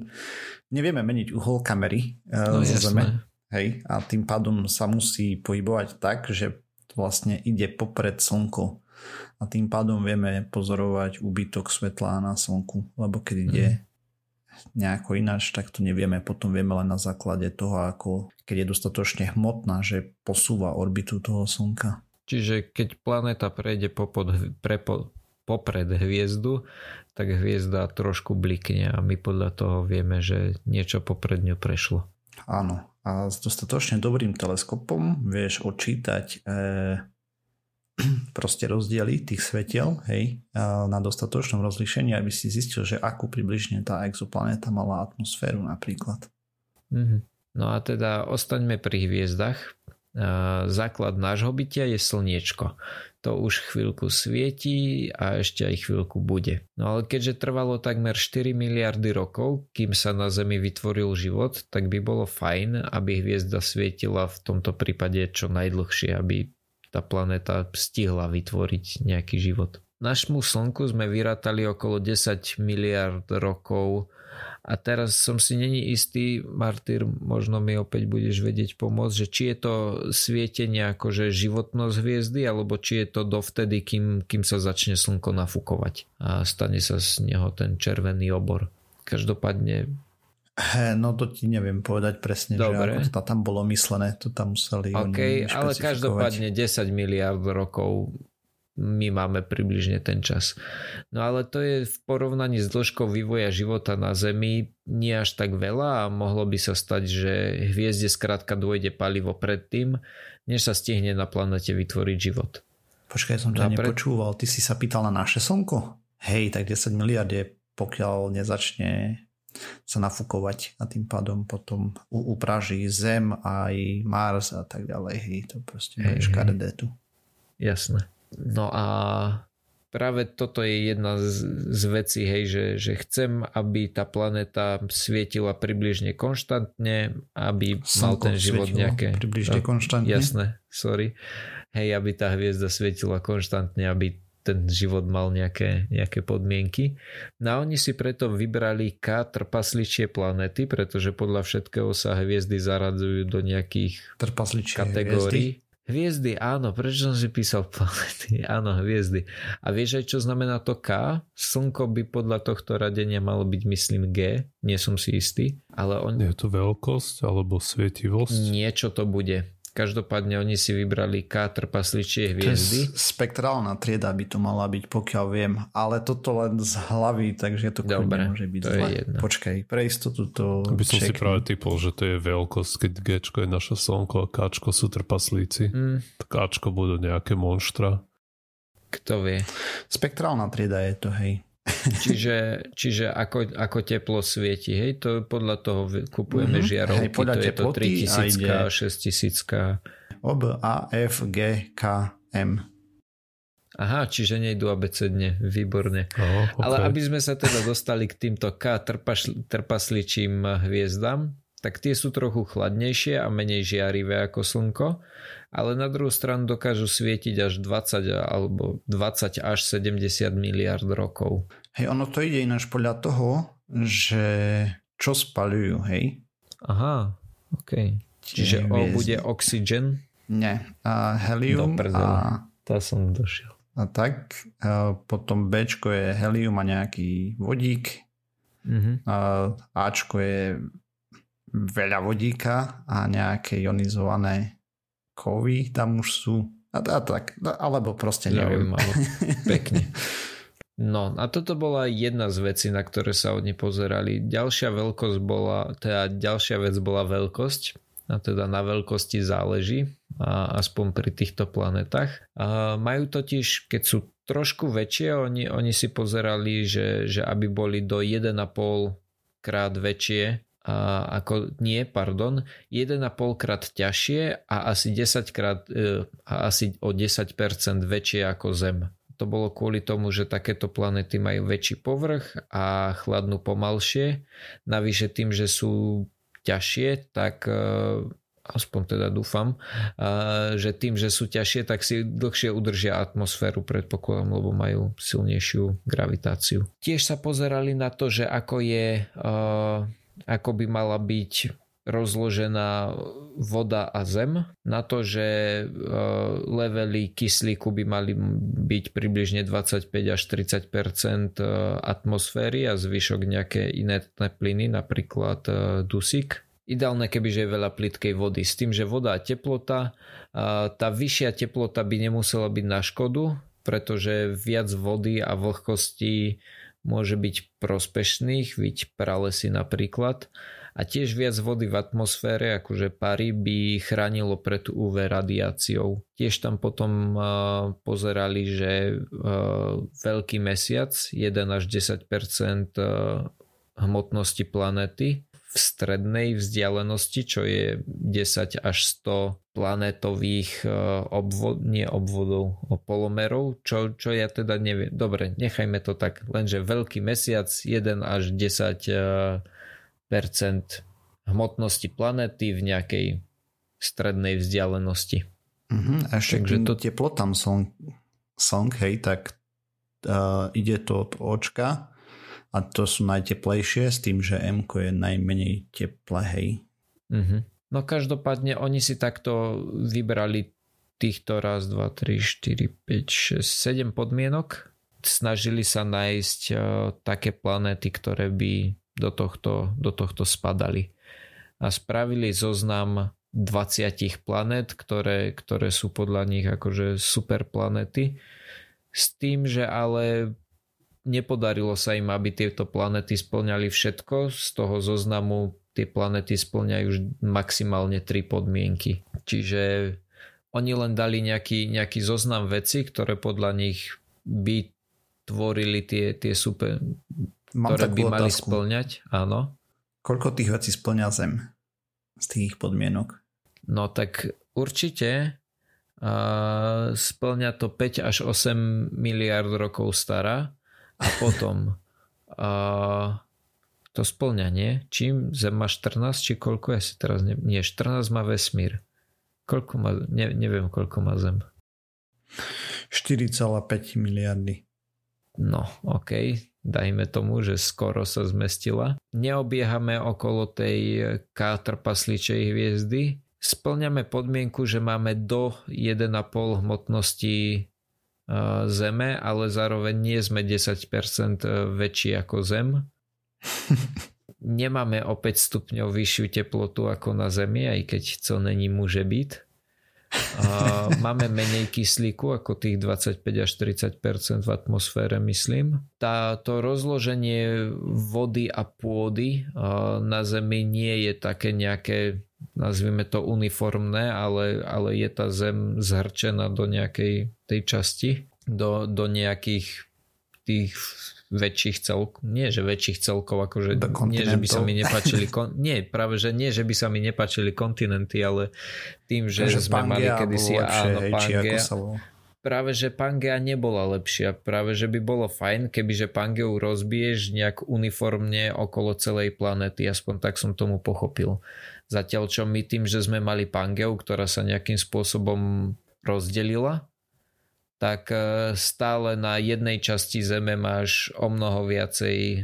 Speaker 1: nevieme meniť uhol kamery uh, no, zo Zeme. Hej, a tým pádom sa musí pohybovať tak, že vlastne ide popred Slnko. A tým pádom vieme pozorovať úbytok svetla na Slnku, lebo keď ide mm. nejako ináč, tak to nevieme. Potom vieme len na základe toho, ako keď je dostatočne hmotná, že posúva orbitu toho Slnka.
Speaker 3: Čiže keď planéta prejde popod, prepo, popred hviezdu, tak hviezda trošku blikne a my podľa toho vieme, že niečo popred ňu prešlo.
Speaker 1: Áno, a s dostatočne dobrým teleskopom vieš odčítať e, [clears throat] proste rozdiely tých svetiel hej, na dostatočnom rozlišení, aby si zistil, že akú približne tá exoplanéta mala atmosféru napríklad.
Speaker 3: Mm-hmm. No a teda ostaňme pri hviezdach. Základ nášho bytia je slniečko to už chvíľku svieti a ešte aj chvíľku bude. No ale keďže trvalo takmer 4 miliardy rokov, kým sa na Zemi vytvoril život, tak by bolo fajn, aby hviezda svietila v tomto prípade čo najdlhšie, aby tá planéta stihla vytvoriť nejaký život. Našmu Slnku sme vyrátali okolo 10 miliard rokov a teraz som si není istý, Martyr, možno mi opäť budeš vedieť pomôcť, že či je to svietenie akože životnosť hviezdy, alebo či je to dovtedy, kým, kým sa začne slnko nafúkovať a stane sa z neho ten červený obor. Každopádne
Speaker 1: no to ti neviem povedať presne, Dobre. že ako to tam bolo myslené, to tam museli
Speaker 3: OK, ale každopádne 10 miliard rokov my máme približne ten čas. No ale to je v porovnaní s dĺžkou vývoja života na Zemi nie až tak veľa a mohlo by sa stať, že hviezde skrátka dôjde palivo predtým, než sa stihne na planete vytvoriť život.
Speaker 1: Počkaj, som ťa no nepočúval. Ty si sa pýtal na naše slnko? Hej, tak 10 miliard je, pokiaľ nezačne sa nafúkovať a tým pádom potom upraží Zem aj Mars a tak ďalej. Hej, to proste je škaredé tu.
Speaker 3: Jasné. No a práve toto je jedna z, z vecí, hej, že, že chcem, aby tá planéta svietila približne konštantne, aby Slnko mal ten život nejaké...
Speaker 1: Približne no, konštantne.
Speaker 3: Jasné, sorry. Hej, aby tá hviezda svietila konštantne, aby ten život mal nejaké, nejaké podmienky. No a oni si preto vybrali K trpasličie planety, pretože podľa všetkého sa hviezdy zaradzujú do nejakých kategórií. Hviezdy? Hviezdy, áno, prečo som si písal planety? [laughs] Áno, hviezdy. A vieš aj, čo znamená to K? Slnko by podľa tohto radenia malo byť, myslím, G. Nie som si istý. Ale on...
Speaker 2: Je to veľkosť alebo svietivosť?
Speaker 3: Niečo to bude. Každopádne oni si vybrali K trpasličie hviezdy.
Speaker 1: To spektrálna trieda by to mala byť, pokiaľ viem, ale toto len z hlavy, takže to Dobre, môže byť to zle. Je jedno. Počkaj, pre istotu to
Speaker 2: By som check. si práve typol, že to je veľkosť, keď G je naše slnko a K sú trpaslíci. Mm. Tak K budú nejaké monštra.
Speaker 3: Kto vie?
Speaker 1: Spektrálna trieda je to, hej. [laughs]
Speaker 3: Čiže, čiže ako, ako teplo svieti, hej, to podľa toho kupujeme mm-hmm. žiarovky, hej, podľa to je to 3000, 6000.
Speaker 1: O, B, A, F, G, K, M.
Speaker 3: Aha, čiže nejdu abecedne, výborne. Oh, okay. Ale aby sme sa teda dostali k týmto K trpaš, trpasličím hviezdam, tak tie sú trochu chladnejšie a menej žiarivé ako Slnko, ale na druhú stranu dokážu svietiť až 20 alebo 20 až 70 miliard rokov.
Speaker 1: Hej, ono to ide ináč podľa toho, že čo spalujú, hej?
Speaker 3: Aha, ok. Čiže O bude oxygen?
Speaker 1: Nie, a helium a...
Speaker 3: Tá som došiel.
Speaker 1: A tak, a potom B je helium a nejaký vodík, mm-hmm. a Ačko je veľa vodíka a nejaké ionizované kovy tam už sú. A, a tak, alebo proste neviem. [laughs]
Speaker 3: Pekne. No a toto bola jedna z vecí, na ktoré sa oni pozerali. Ďalšia veľkosť bola, teda ďalšia vec bola veľkosť. A teda na veľkosti záleží, a aspoň pri týchto planetách. A majú totiž, keď sú trošku väčšie, oni, oni si pozerali, že, že aby boli do 1,5 krát väčšie ako nie, pardon, 1,5 krát ťažšie a asi 10 krát e, a asi o 10% väčšie ako Zem. To bolo kvôli tomu, že takéto planety majú väčší povrch a chladnú pomalšie. Navyše tým, že sú ťažšie, tak e, aspoň teda dúfam, e, že tým, že sú ťažšie, tak si dlhšie udržia atmosféru predpokladom, lebo majú silnejšiu gravitáciu. Tiež sa pozerali na to, že ako je ako by mala byť rozložená voda a zem na to, že e, levely kyslíku by mali byť približne 25 až 30 e, atmosféry a zvyšok nejaké inertné plyny, napríklad e, dusík. Ideálne, kebyže je veľa plitkej vody. S tým, že voda a teplota, tá vyššia teplota by nemusela byť na škodu, pretože viac vody a vlhkosti môže byť prospešných, viď pralesy napríklad. A tiež viac vody v atmosfére, akože pary, by chránilo pred UV radiáciou. Tiež tam potom uh, pozerali, že uh, veľký mesiac, 1 až 10 uh, hmotnosti planety v strednej vzdialenosti, čo je 10 až 100 planetových e, obvod, nie obvodov, polomerov, čo, čo ja teda neviem. Dobre, nechajme to tak, lenže veľký mesiac 1 až 10 e, hmotnosti planety v nejakej strednej vzdialenosti.
Speaker 1: Uh-huh. A ešte Takže to... teplotám som, som hej, tak uh, ide to od očka a to sú najteplejšie s tým, že M je najmenej teplé, hej.
Speaker 3: Mm-hmm. No každopádne oni si takto vybrali týchto raz, 2, 3, 4, 5, 6, 7 podmienok. Snažili sa nájsť uh, také planéty, ktoré by do tohto, do tohto spadali. A spravili zoznam 20 planét, ktoré, ktoré sú podľa nich akože super planety s tým, že ale nepodarilo sa im, aby tieto planety splňali všetko. Z toho zoznamu tie planety splňajú už maximálne tri podmienky. Čiže oni len dali nejaký, nejaký zoznam veci, ktoré podľa nich by tvorili tie, tie super, Mám ktoré by mali otázku. splňať. Áno.
Speaker 1: Koľko tých vecí splňa Zem z tých podmienok?
Speaker 3: No tak určite uh, splňa to 5 až 8 miliard rokov stará a potom uh, to splňa, nie? Čím Zem má 14, či koľko? Ja si teraz ne... Nie, 14 má vesmír. Koľko má, ne, neviem, koľko má Zem.
Speaker 1: 4,5 miliardy.
Speaker 3: No, OK, dajme tomu, že skoro sa zmestila. Neobiehame okolo tej K trpasličej hviezdy. Splňame podmienku, že máme do 1,5 hmotnosti Zeme, ale zároveň nie sme 10% väčší ako Zem. [laughs] Nemáme o 5 stupňov vyššiu teplotu ako na Zemi, aj keď co není môže byť. [laughs] Máme menej kyslíku ako tých 25 až 30 v atmosfére, myslím. Táto rozloženie vody a pôdy na Zemi nie je také nejaké nazvime to uniformné, ale, ale je tá zem zhrčená do nejakej tej časti, do, do nejakých tých väčších celkov, nie že väčších celkov, akože nie, že by sa mi nepáčili, [laughs] kon, nie, práve že nie, že by sa mi nepáčili kontinenty, ale tým, že, že sme mali kedysi áno, Pangea, práve že Pangea nebola lepšia, práve že by bolo fajn, keby že Pangeu rozbiješ nejak uniformne okolo celej planety, aspoň tak som tomu pochopil. Zatiaľ čo my tým, že sme mali Pangeu, ktorá sa nejakým spôsobom rozdelila, tak e, stále na jednej časti Zeme máš o mnoho viacej e,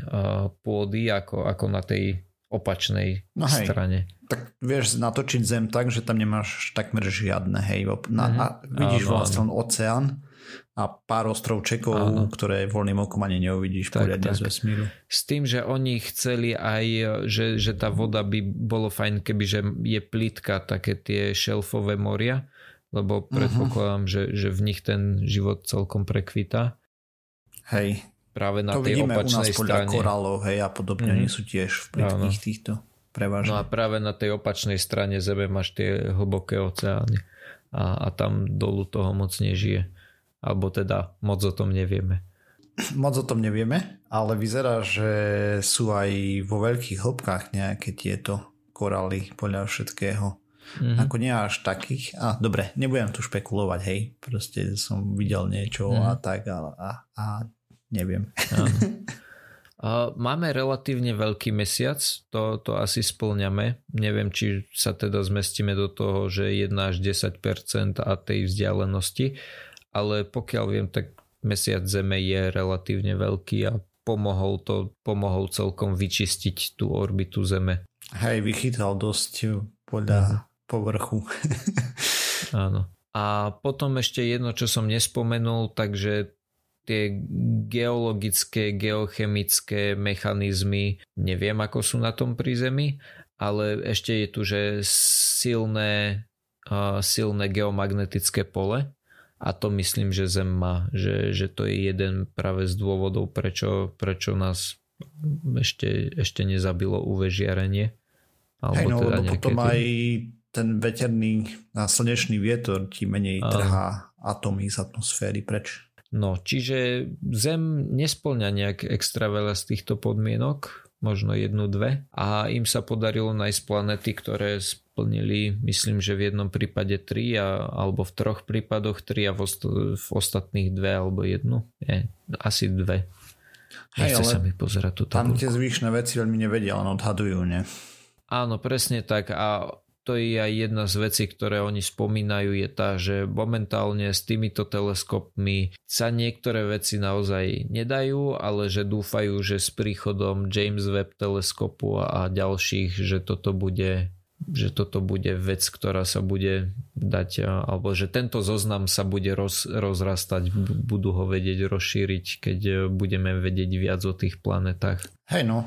Speaker 3: pôdy ako, ako na tej opačnej no hej, strane.
Speaker 1: Tak vieš natočiť Zem tak, že tam nemáš takmer žiadne, hej. Na, mm-hmm. a vidíš vlastne oceán a pár ostrovčekov, áno. ktoré voľným okom ani neuvidíš tak, poriadne tak. z vesmíru.
Speaker 3: S tým, že oni chceli aj, že, že tá voda by bolo fajn, keby že je plitka, také tie šelfové moria, lebo mhm. predpokladám, uh-huh. že, že v nich ten život celkom prekvita.
Speaker 1: Hej.
Speaker 3: Práve na to tej vidíme opačnej u nás strane.
Speaker 1: korálov, hej, a podobne, uh-huh. oni sú tiež v plitkých týchto prevažne.
Speaker 3: No a práve na tej opačnej strane Zeme máš tie hlboké oceány a, a tam dolu toho moc nežije. Alebo teda moc o tom nevieme.
Speaker 1: Moc o tom nevieme, ale vyzerá, že sú aj vo veľkých hĺbkach nejaké tieto korály podľa všetkého. Mm-hmm. Ako nie až takých. A dobre, nebudem tu špekulovať, hej. Proste som videl niečo mm-hmm. a tak a, a, a neviem. [laughs]
Speaker 3: Máme relatívne veľký mesiac, to, to asi splňame. Neviem, či sa teda zmestíme do toho, že 1 až 10% a tej vzdialenosti, ale pokiaľ viem, tak mesiac Zeme je relatívne veľký a pomohol to, pomohol celkom vyčistiť tú orbitu Zeme.
Speaker 1: Hej, vychytal dosť podľa uh-huh povrchu. [laughs]
Speaker 3: Áno. A potom ešte jedno, čo som nespomenul, takže tie geologické, geochemické mechanizmy, neviem ako sú na tom pri Zemi, ale ešte je tu, že silné, silné geomagnetické pole a to myslím, že Zem má, že, že to je jeden práve z dôvodov, prečo, prečo nás ešte, ešte nezabilo UV žiarenie.
Speaker 1: Alebo Hej, no, teda potom aj ten veterný a slnečný vietor ti menej trhá atómy z atmosféry preč.
Speaker 3: No, čiže Zem nesplňa nejak extra veľa z týchto podmienok, možno jednu, dve. A im sa podarilo nájsť planety, ktoré splnili, myslím, že v jednom prípade tri, a, alebo v troch prípadoch tri a v, ost- v ostatných dve alebo jednu. Nie, asi dve. Nechce Hej, sa mi pozerať tú
Speaker 1: Tam tie zvyšné veci veľmi nevedia, len odhadujú, nie?
Speaker 3: Áno, presne tak. A to je aj jedna z vecí, ktoré oni spomínajú, je tá, že momentálne s týmito teleskopmi sa niektoré veci naozaj nedajú, ale že dúfajú, že s príchodom James Webb teleskopu a ďalších, že toto bude že toto bude vec, ktorá sa bude dať, alebo že tento zoznam sa bude roz, rozrastať, budú ho vedieť rozšíriť, keď budeme vedieť viac o tých planetách.
Speaker 1: Hej no,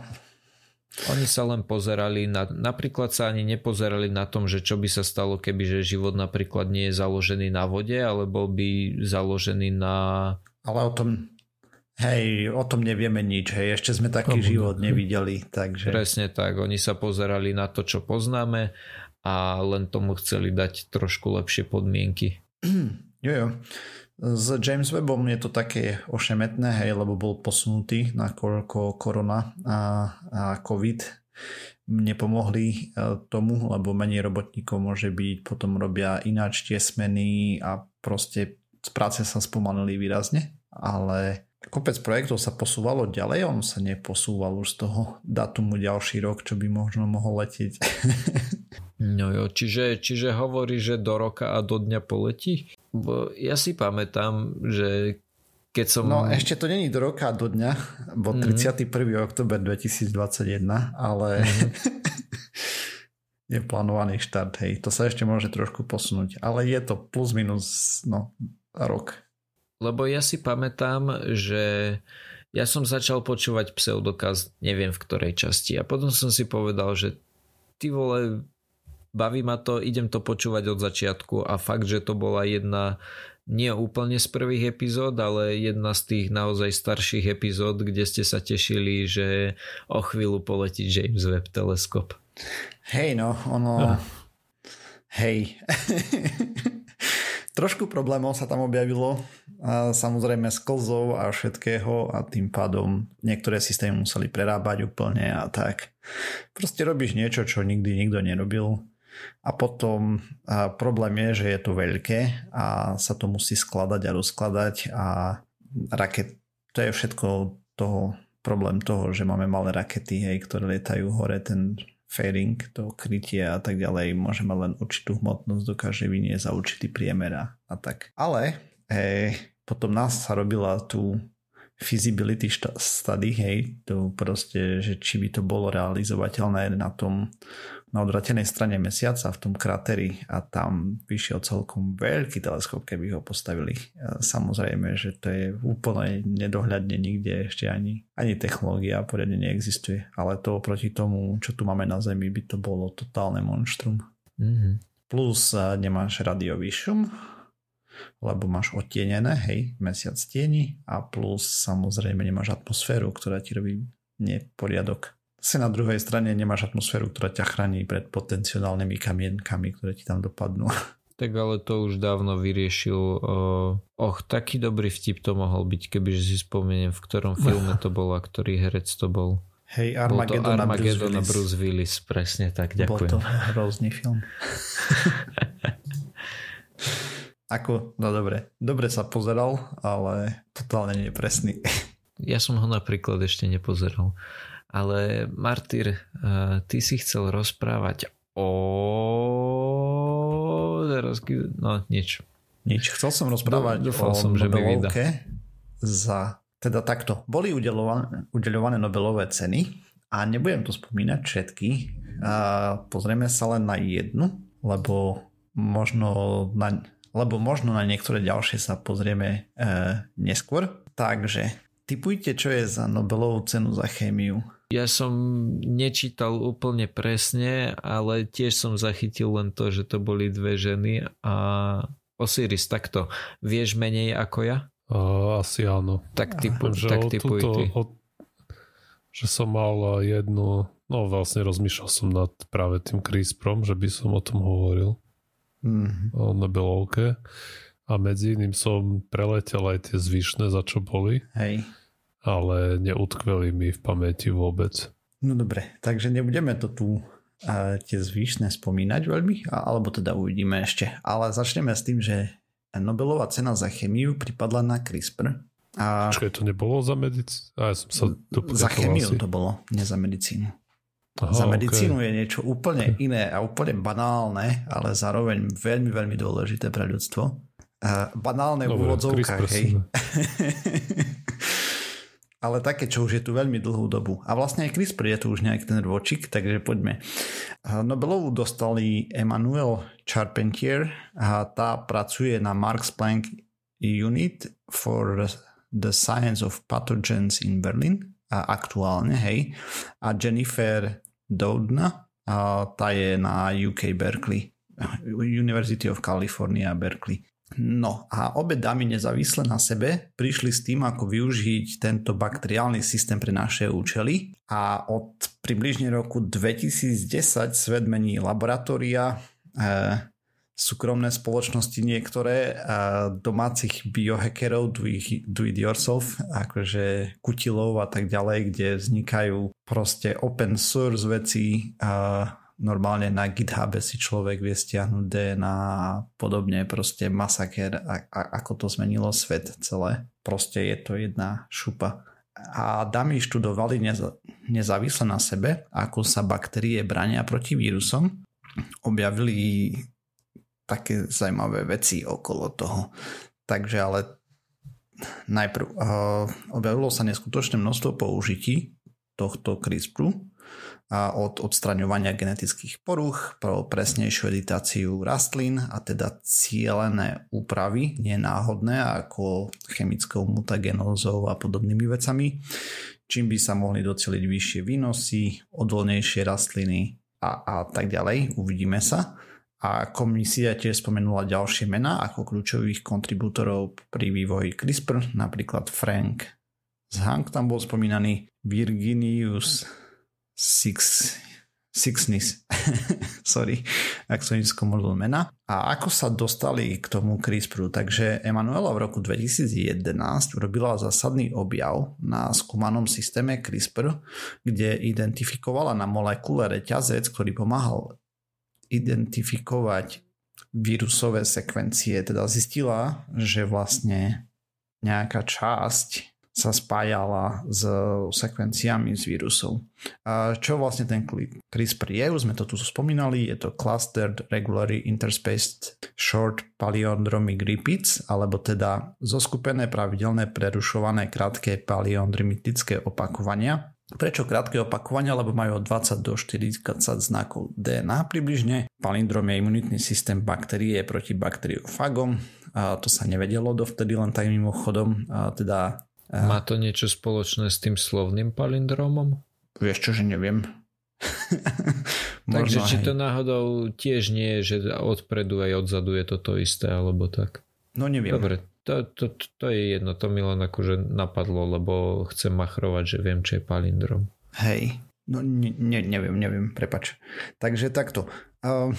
Speaker 3: oni sa len pozerali na, napríklad sa ani nepozerali na tom, že čo by sa stalo, keby že život napríklad nie je založený na vode, ale bol by založený na
Speaker 1: Ale o tom, hej, o tom nevieme nič, hej, ešte sme taký Komu, život nevideli, takže...
Speaker 3: Presne tak, oni sa pozerali na to, čo poznáme a len tomu chceli dať trošku lepšie podmienky.
Speaker 1: jo, jo. S James Webbom je to také ošemetné, hej, lebo bol posunutý, nakoľko korona a, a COVID nepomohli e, tomu, lebo menej robotníkov môže byť, potom robia ináč tie smeny a proste z práce sa spomalili výrazne, ale kopec projektov sa posúvalo ďalej, on sa neposúval už z toho datumu ďalší rok, čo by možno mohol letieť. [laughs]
Speaker 3: No jo, čiže, čiže hovorí, že do roka a do dňa poletí? Bo ja si pamätám, že keď som...
Speaker 1: No ešte to není do roka a do dňa, bo mm-hmm. 31. oktober 2021, ale mm-hmm. [laughs] je plánovaný štart, hej. To sa ešte môže trošku posunúť, ale je to plus minus no, rok.
Speaker 3: Lebo ja si pamätám, že ja som začal počúvať pseudokaz, neviem v ktorej časti a potom som si povedal, že ty vole, baví ma to, idem to počúvať od začiatku a fakt, že to bola jedna nie úplne z prvých epizód, ale jedna z tých naozaj starších epizód, kde ste sa tešili, že o chvíľu poletí James Webb teleskop.
Speaker 1: Hej no, ono... Ah. Hej. [laughs] Trošku problémov sa tam objavilo, a samozrejme s klzou a všetkého a tým pádom niektoré systémy museli prerábať úplne a tak. Proste robíš niečo, čo nikdy nikto nerobil a potom a problém je, že je to veľké a sa to musí skladať a rozkladať a raket, to je všetko toho, problém toho, že máme malé rakety, hej, ktoré lietajú hore, ten fairing, to krytie a tak ďalej, môžeme len určitú hmotnosť dokáže vyniesť za určitý priemer a, tak. Ale hej, potom nás sa robila tu feasibility study, hej, to proste, že či by to bolo realizovateľné na tom na odvratenej strane mesiaca v tom krateri a tam vyšiel celkom veľký teleskop, keby ho postavili. Samozrejme, že to je úplne nedohľadne nikde ešte ani, ani technológia poriadne neexistuje, ale to oproti tomu, čo tu máme na Zemi, by to bolo totálne monštrum. Mm-hmm. Plus nemáš radiový šum, lebo máš odtienené, hej, mesiac tieni a plus samozrejme nemáš atmosféru, ktorá ti robí neporiadok si na druhej strane nemáš atmosféru, ktorá ťa chráni pred potenciálnymi kamienkami, ktoré ti tam dopadnú. [laughs]
Speaker 3: Tak ale to už dávno vyriešil. Uh, och, taký dobrý vtip to mohol byť, kebyže si spomeniem, v ktorom [laughs] filme to bol a ktorý herec to bol.
Speaker 1: Hej, Armageddon, bol to
Speaker 3: Armageddon
Speaker 1: na
Speaker 3: Bruce, Bruce Willis. Presne tak, ďakujem.
Speaker 1: Bol to hrozný film. [laughs] Ako, no dobre. Dobre sa pozeral, ale totálne nepresný. [laughs]
Speaker 3: Ja som ho napríklad ešte nepozeral. Ale Martyr, eh, ty si chcel rozprávať o... No, nič.
Speaker 1: Nič. Chcel som rozprávať Dúfal o som, že Nobelovke za... Teda takto. Boli udelované, udelované Nobelové ceny a nebudem to spomínať všetky. A pozrieme sa len na jednu, lebo možno na, lebo možno na niektoré ďalšie sa pozrieme e, neskôr. Takže typujte, čo je za Nobelovú cenu za chémiu.
Speaker 3: Ja som nečítal úplne presne, ale tiež som zachytil len to, že to boli dve ženy a Osiris, takto. Vieš menej ako ja?
Speaker 2: Uh, asi áno.
Speaker 3: Tak, typu, že tak typuj túto, ty. O,
Speaker 2: že som mal jednu, no vlastne rozmýšľal som nad práve tým CRISPRom, že by som o tom hovoril. Mm. O Nobelovke. A medzi iným som preletel aj tie zvyšné, za čo boli.
Speaker 1: Hej
Speaker 2: ale neutkveli mi v pamäti vôbec.
Speaker 1: No dobre, takže nebudeme to tu a tie zvyšné spomínať veľmi, alebo teda uvidíme ešte. Ale začneme s tým, že Nobelová cena za chemiu pripadla na CRISPR.
Speaker 2: A... Počkaj, to nebolo za medicínu? Ja som sa
Speaker 1: za chemiu asi. to bolo, nie za medicínu. Aha, za medicínu okay. je niečo úplne okay. iné a úplne banálne, ale zároveň veľmi, veľmi dôležité pre ľudstvo. Uh, banálne Dobre, v úvodzovkách, hej. [laughs] ale také, čo už je tu veľmi dlhú dobu. A vlastne aj CRISPR je tu už nejaký ten ročik, takže poďme. Nobelovú dostali Emmanuel Charpentier a tá pracuje na Marx Planck Unit for the Science of Pathogens in Berlin a aktuálne, hej. A Jennifer Doudna, a tá je na UK Berkeley, University of California Berkeley. No a obe dámy nezávisle na sebe prišli s tým, ako využiť tento bakteriálny systém pre naše účely a od približne roku 2010 svet mení laboratória, e, súkromné spoločnosti niektoré a domácich biohackerov do it, do it yourself, akože kutilov a tak ďalej, kde vznikajú proste open source veci a normálne na GitHube si človek vie stiahnuť DNA a podobne, proste masaker, a, a, ako to zmenilo svet celé. Proste je to jedna šupa. A dámy študovali neza, nezávisle na sebe, ako sa baktérie brania proti vírusom. Objavili také zaujímavé veci okolo toho. Takže ale najprv uh, objavilo sa neskutočné množstvo použití tohto CRISPRu a od odstraňovania genetických poruch pro presnejšiu editáciu rastlín a teda cielené úpravy, nenáhodné ako chemickou mutagenózou a podobnými vecami, čím by sa mohli doceliť vyššie výnosy, odolnejšie rastliny a, a tak ďalej. Uvidíme sa. A komisia tiež spomenula ďalšie mená ako kľúčových kontribútorov pri vývoji CRISPR, napríklad Frank z Hank tam bol spomínaný, Virginius Six, Sixnis, [laughs] sorry, ak som neskomolil mena. A ako sa dostali k tomu CRISPRu? Takže Emanuela v roku 2011 urobila zásadný objav na skúmanom systéme CRISPR, kde identifikovala na molekule reťazec, ktorý pomáhal identifikovať vírusové sekvencie. Teda zistila, že vlastne nejaká časť sa spájala s sekvenciami z vírusov. A čo vlastne ten CRISPR je, už sme to tu spomínali, je to Clustered Regularly Interspaced Short Palindromic Repeats, alebo teda zoskupené pravidelné prerušované krátke paliondromitické opakovania. Prečo krátke opakovania? Lebo majú od 20 do 40 znakov DNA približne. Palindrom je imunitný systém baktérie proti bakteriofagom. A to sa nevedelo dovtedy len tak mimochodom. A teda
Speaker 3: má to niečo spoločné s tým slovným palindromom?
Speaker 1: Vieš čo, že neviem. [laughs]
Speaker 3: Takže či to náhodou tiež nie je, že odpredu aj odzadu je to to isté, alebo tak?
Speaker 1: No neviem.
Speaker 3: Dobre, to, to, to, je jedno, to mi len akože napadlo, lebo chcem machrovať, že viem, čo je palindrom.
Speaker 1: Hej, no ne, ne, neviem, neviem, prepač. Takže takto. Uh,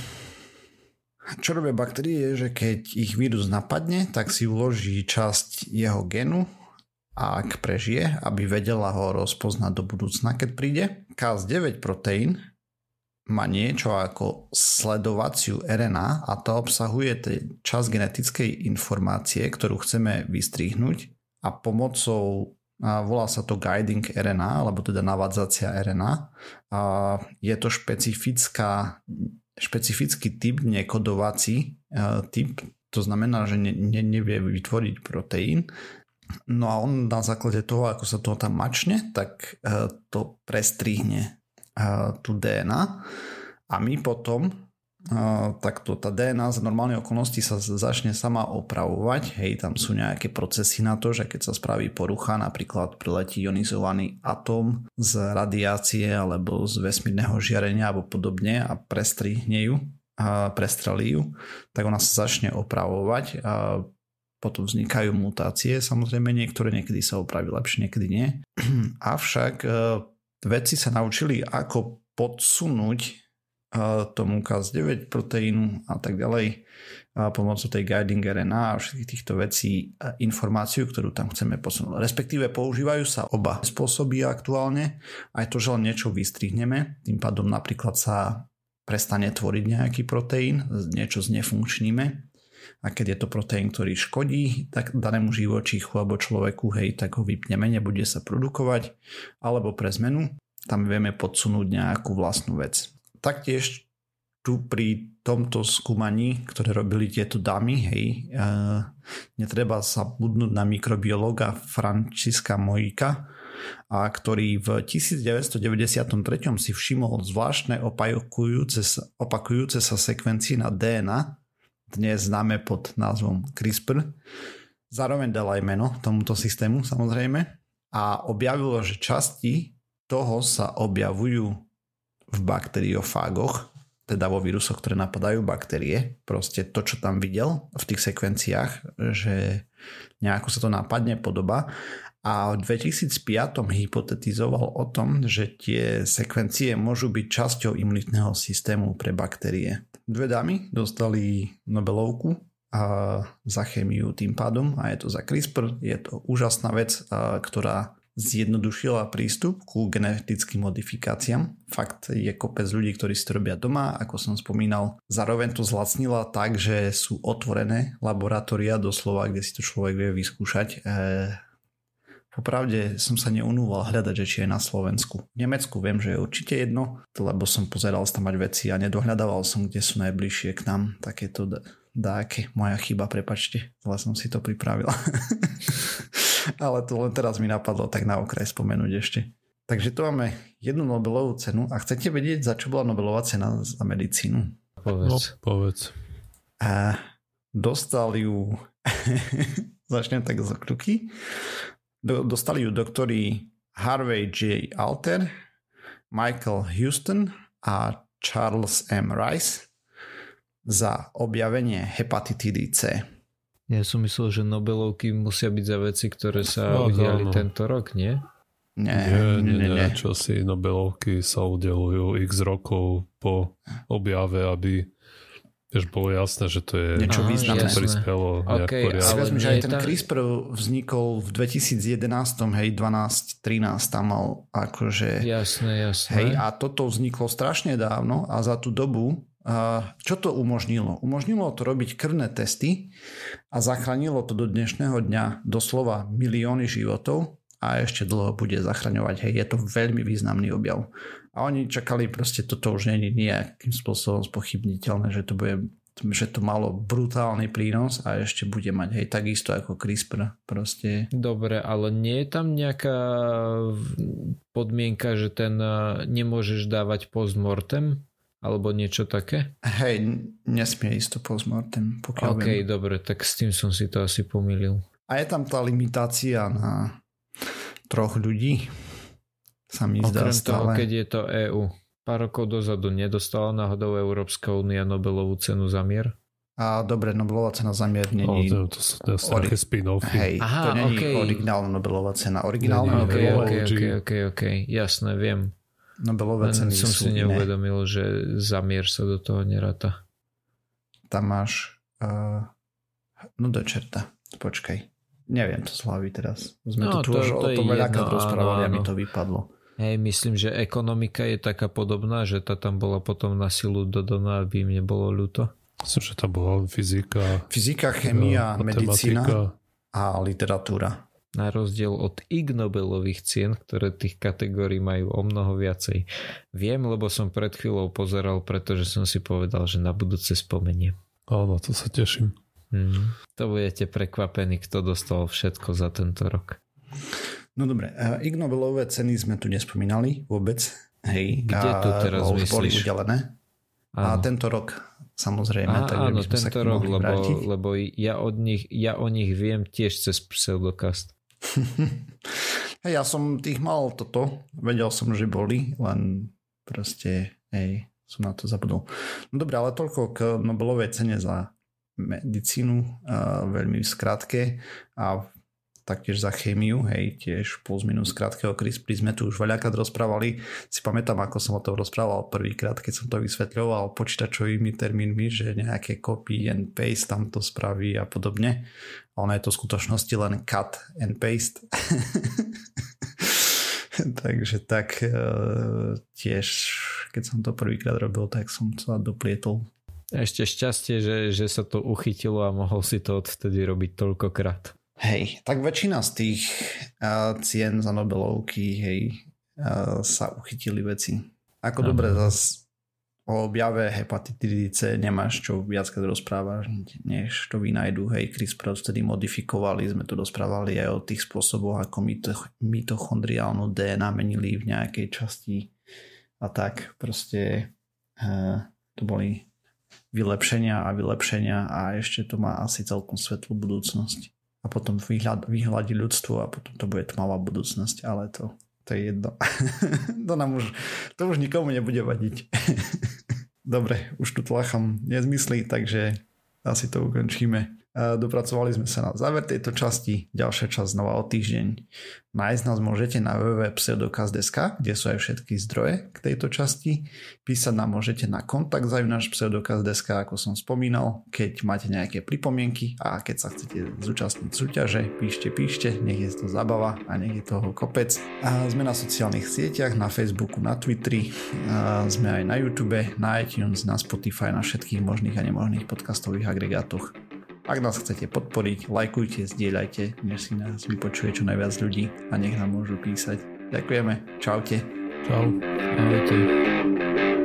Speaker 1: čo robia baktérie je, že keď ich vírus napadne, tak si uloží časť jeho genu a ak prežije, aby vedela ho rozpoznať do budúcna, keď príde. Cas9 proteín má niečo ako sledovaciu RNA a to obsahuje čas genetickej informácie, ktorú chceme vystrihnúť a pomocou a volá sa to guiding RNA, alebo teda navádzacia RNA. A je to špecifická, špecifický typ nekodovací typ, to znamená, že ne, ne, nevie vytvoriť proteín, No a on na základe toho, ako sa to tam mačne, tak e, to prestrihne e, tú DNA a my potom takto tá DNA za normálnej okolnosti sa začne sama opravovať. Hej, tam sú nejaké procesy na to, že keď sa spraví porucha, napríklad priletí ionizovaný atóm z radiácie alebo z vesmírneho žiarenia alebo podobne a prestrihne ju a prestrelí ju, tak ona sa začne opravovať a potom vznikajú mutácie, samozrejme niektoré niekedy sa opraví lepšie, niekedy nie. [clears throat] Avšak e, vedci sa naučili, ako podsunúť tomu Cas9 proteínu a tak ďalej a pomocou tej guiding RNA a všetkých týchto vecí informáciu, ktorú tam chceme posunúť. Respektíve používajú sa oba spôsoby aktuálne, aj to, že len niečo vystrihneme, tým pádom napríklad sa prestane tvoriť nejaký proteín, niečo znefunkčníme a keď je to proteín, ktorý škodí tak danému živočíchu alebo človeku, hej, tak ho vypneme, nebude sa produkovať, alebo pre zmenu tam vieme podsunúť nejakú vlastnú vec. Taktiež tu pri tomto skúmaní, ktoré robili tieto dámy, hej, e, netreba sa budnúť na mikrobiologa Franciska Mojika, a ktorý v 1993 si všimol zvláštne opakujúce sa, opakujúce sa sekvencie na DNA dnes známe pod názvom CRISPR. Zároveň dal aj meno tomuto systému samozrejme a objavilo, že časti toho sa objavujú v bakteriofágoch teda vo vírusoch, ktoré napadajú baktérie, proste to, čo tam videl v tých sekvenciách, že nejako sa to nápadne podoba a v 2005 hypotetizoval o tom, že tie sekvencie môžu byť časťou imunitného systému pre baktérie. Dve dámy dostali Nobelovku a za chémiu tým pádom a je to za CRISPR. Je to úžasná vec, ktorá zjednodušila prístup ku genetickým modifikáciám. Fakt je kopec ľudí, ktorí si to robia doma, ako som spomínal. Zároveň to zlacnila tak, že sú otvorené laboratória doslova, kde si to človek vie vyskúšať Popravde som sa neunúval hľadať, že či je na Slovensku. V Nemecku viem, že je určite jedno, lebo som pozeral tam mať veci a nedohľadával som, kde sú najbližšie k nám. Takéto dáke, moja chyba, prepačte, ale som si to pripravil. [laughs] ale to len teraz mi napadlo tak na okraj spomenúť ešte. Takže tu máme jednu Nobelovú cenu a chcete vedieť, za čo bola Nobelová cena za medicínu?
Speaker 2: Povedz. No, povedz.
Speaker 1: A dostal ju, [laughs] začnem tak z okruky, Dostali ju doktori Harvey J. Alter, Michael Houston a Charles M. Rice za objavenie hepatitidy C.
Speaker 3: Ja som myslel, že Nobelovky musia byť za veci, ktoré sa no, udiali no, no. tento rok, nie?
Speaker 2: Nie, nie, nie, nie, nie. Čo si Nobelovky sa udelujú x rokov po objave, aby Vieš, bolo jasné, že to je
Speaker 1: niečo Aha, významné.
Speaker 2: prispelo okay,
Speaker 1: ale vezmi, že aj ten tam... CRISPR vznikol v 2011, hej, 12, 13 tam mal akože...
Speaker 3: Jasné, jasné.
Speaker 1: Hej, a toto vzniklo strašne dávno a za tú dobu čo to umožnilo? Umožnilo to robiť krvné testy a zachránilo to do dnešného dňa doslova milióny životov a ešte dlho bude zachraňovať. Hej, je to veľmi významný objav. A oni čakali proste, toto už je nejakým spôsobom spochybniteľné, že to bude že to malo brutálny prínos a ešte bude mať hej takisto ako CRISPR proste.
Speaker 3: Dobre, ale nie je tam nejaká podmienka, že ten eh, nemôžeš dávať postmortem? Alebo niečo také?
Speaker 1: Hej, nesmie ísť to postmortem, pokiaľ
Speaker 3: OK, viem. dobre, tak s tým som si to asi pomýlil.
Speaker 1: A je tam tá limitácia na troch ľudí sa mi Okrem zdá stále. toho,
Speaker 3: keď je to EU. Pár rokov dozadu nedostala náhodou Európska únia Nobelovú cenu za mier?
Speaker 1: A dobre, Nobelová cena za mier není...
Speaker 2: Oh, to, to, to sú ori- spin-offy.
Speaker 1: Hej, Aha, to není okay. originálna Nobelová cena. Originálna
Speaker 3: okay, Nobelová... Okay, okay, okay, okay, jasné, viem.
Speaker 1: Nobelové ceny
Speaker 3: som
Speaker 1: si
Speaker 3: neuvedomil, že za mier sa do toho neráta.
Speaker 1: Tam máš... Uh, no do čerta, počkaj. Neviem to z hlavy teraz. Sme no, tu to, už to o tom veľakrát rozprávali a mi to vypadlo.
Speaker 3: Hej, myslím, že ekonomika je taká podobná, že tá tam bola potom na silu dodaná, aby im nebolo ľúto.
Speaker 2: Myslím, že tam bola fyzika.
Speaker 1: Fyzika, chemia, medicína a literatúra.
Speaker 3: Na rozdiel od Ig Nobelových cien, ktoré tých kategórií majú o mnoho viacej. Viem, lebo som pred chvíľou pozeral, pretože som si povedal, že na budúce spomeniem.
Speaker 2: Áno, to sa teším.
Speaker 3: Hmm. To budete prekvapení, kto dostal všetko za tento rok.
Speaker 1: No dobre, uh, Ig Nobelové ceny sme tu nespomínali vôbec. Hej,
Speaker 3: Kde to teraz uh, myslíš? Boli
Speaker 1: udelené. A tento rok samozrejme.
Speaker 3: Á, tak áno, tento rok, lebo, lebo ja, od nich, ja o nich viem tiež cez pseudokast. [laughs]
Speaker 1: hej, ja som tých mal toto, vedel som, že boli, len proste, hej, som na to zabudol. No dobre, ale toľko k Nobelovej cene za medicínu, uh, veľmi skrátke a taktiež za chémiu, hej, tiež plus minus krátkeho CRISPR sme tu už veľakrát rozprávali. Si pamätám, ako som o tom rozprával prvýkrát, keď som to vysvetľoval počítačovými termínmi, že nejaké copy and paste tam to spraví a podobne. A ono je to v skutočnosti len cut and paste. [laughs] Takže tak e, tiež, keď som to prvýkrát robil, tak som sa doplietol
Speaker 3: ešte šťastie, že, že sa to uchytilo a mohol si to odvtedy robiť toľkokrát.
Speaker 1: Hej, tak väčšina z tých uh, cien za Nobelovky, hej, uh, sa uchytili veci. Ako Aha. dobre zas o objave hepatitidy C nemáš čo viackrát rozprávať, než to vynajdu. Hej, CRISPR vtedy modifikovali, sme tu rozprávali aj o tých spôsoboch, ako mito- mitochondriálnu DNA menili v nejakej časti a tak. Proste uh, to boli vylepšenia a vylepšenia a ešte to má asi celkom svetlú budúcnosť a potom vyhľad, vyhľadí ľudstvo a potom to bude tmavá budúcnosť, ale to, to je jedno. [laughs] to nám už, to už nikomu nebude vadiť. [laughs] Dobre, už tu tlacham nezmysly, takže asi to ukončíme. Dopracovali sme sa na záver tejto časti. Ďalšia časť znova o týždeň. Nájsť nás môžete na www.pseudokaz.sk, kde sú aj všetky zdroje k tejto časti. Písať nám môžete na kontakt náš pseudokaz.sk, ako som spomínal, keď máte nejaké pripomienky a keď sa chcete zúčastniť súťaže, píšte, píšte, nech je to zabava a nech je toho kopec. A sme na sociálnych sieťach, na Facebooku, na Twitteri, sme aj na YouTube, na iTunes, na Spotify, na všetkých možných a nemožných podcastových agregátoch. Ak nás chcete podporiť, lajkujte, zdieľajte, nech si nás vypočuje čo najviac ľudí a nech nám môžu písať. Ďakujeme. Čaute.
Speaker 2: Čau.
Speaker 3: Ahojte.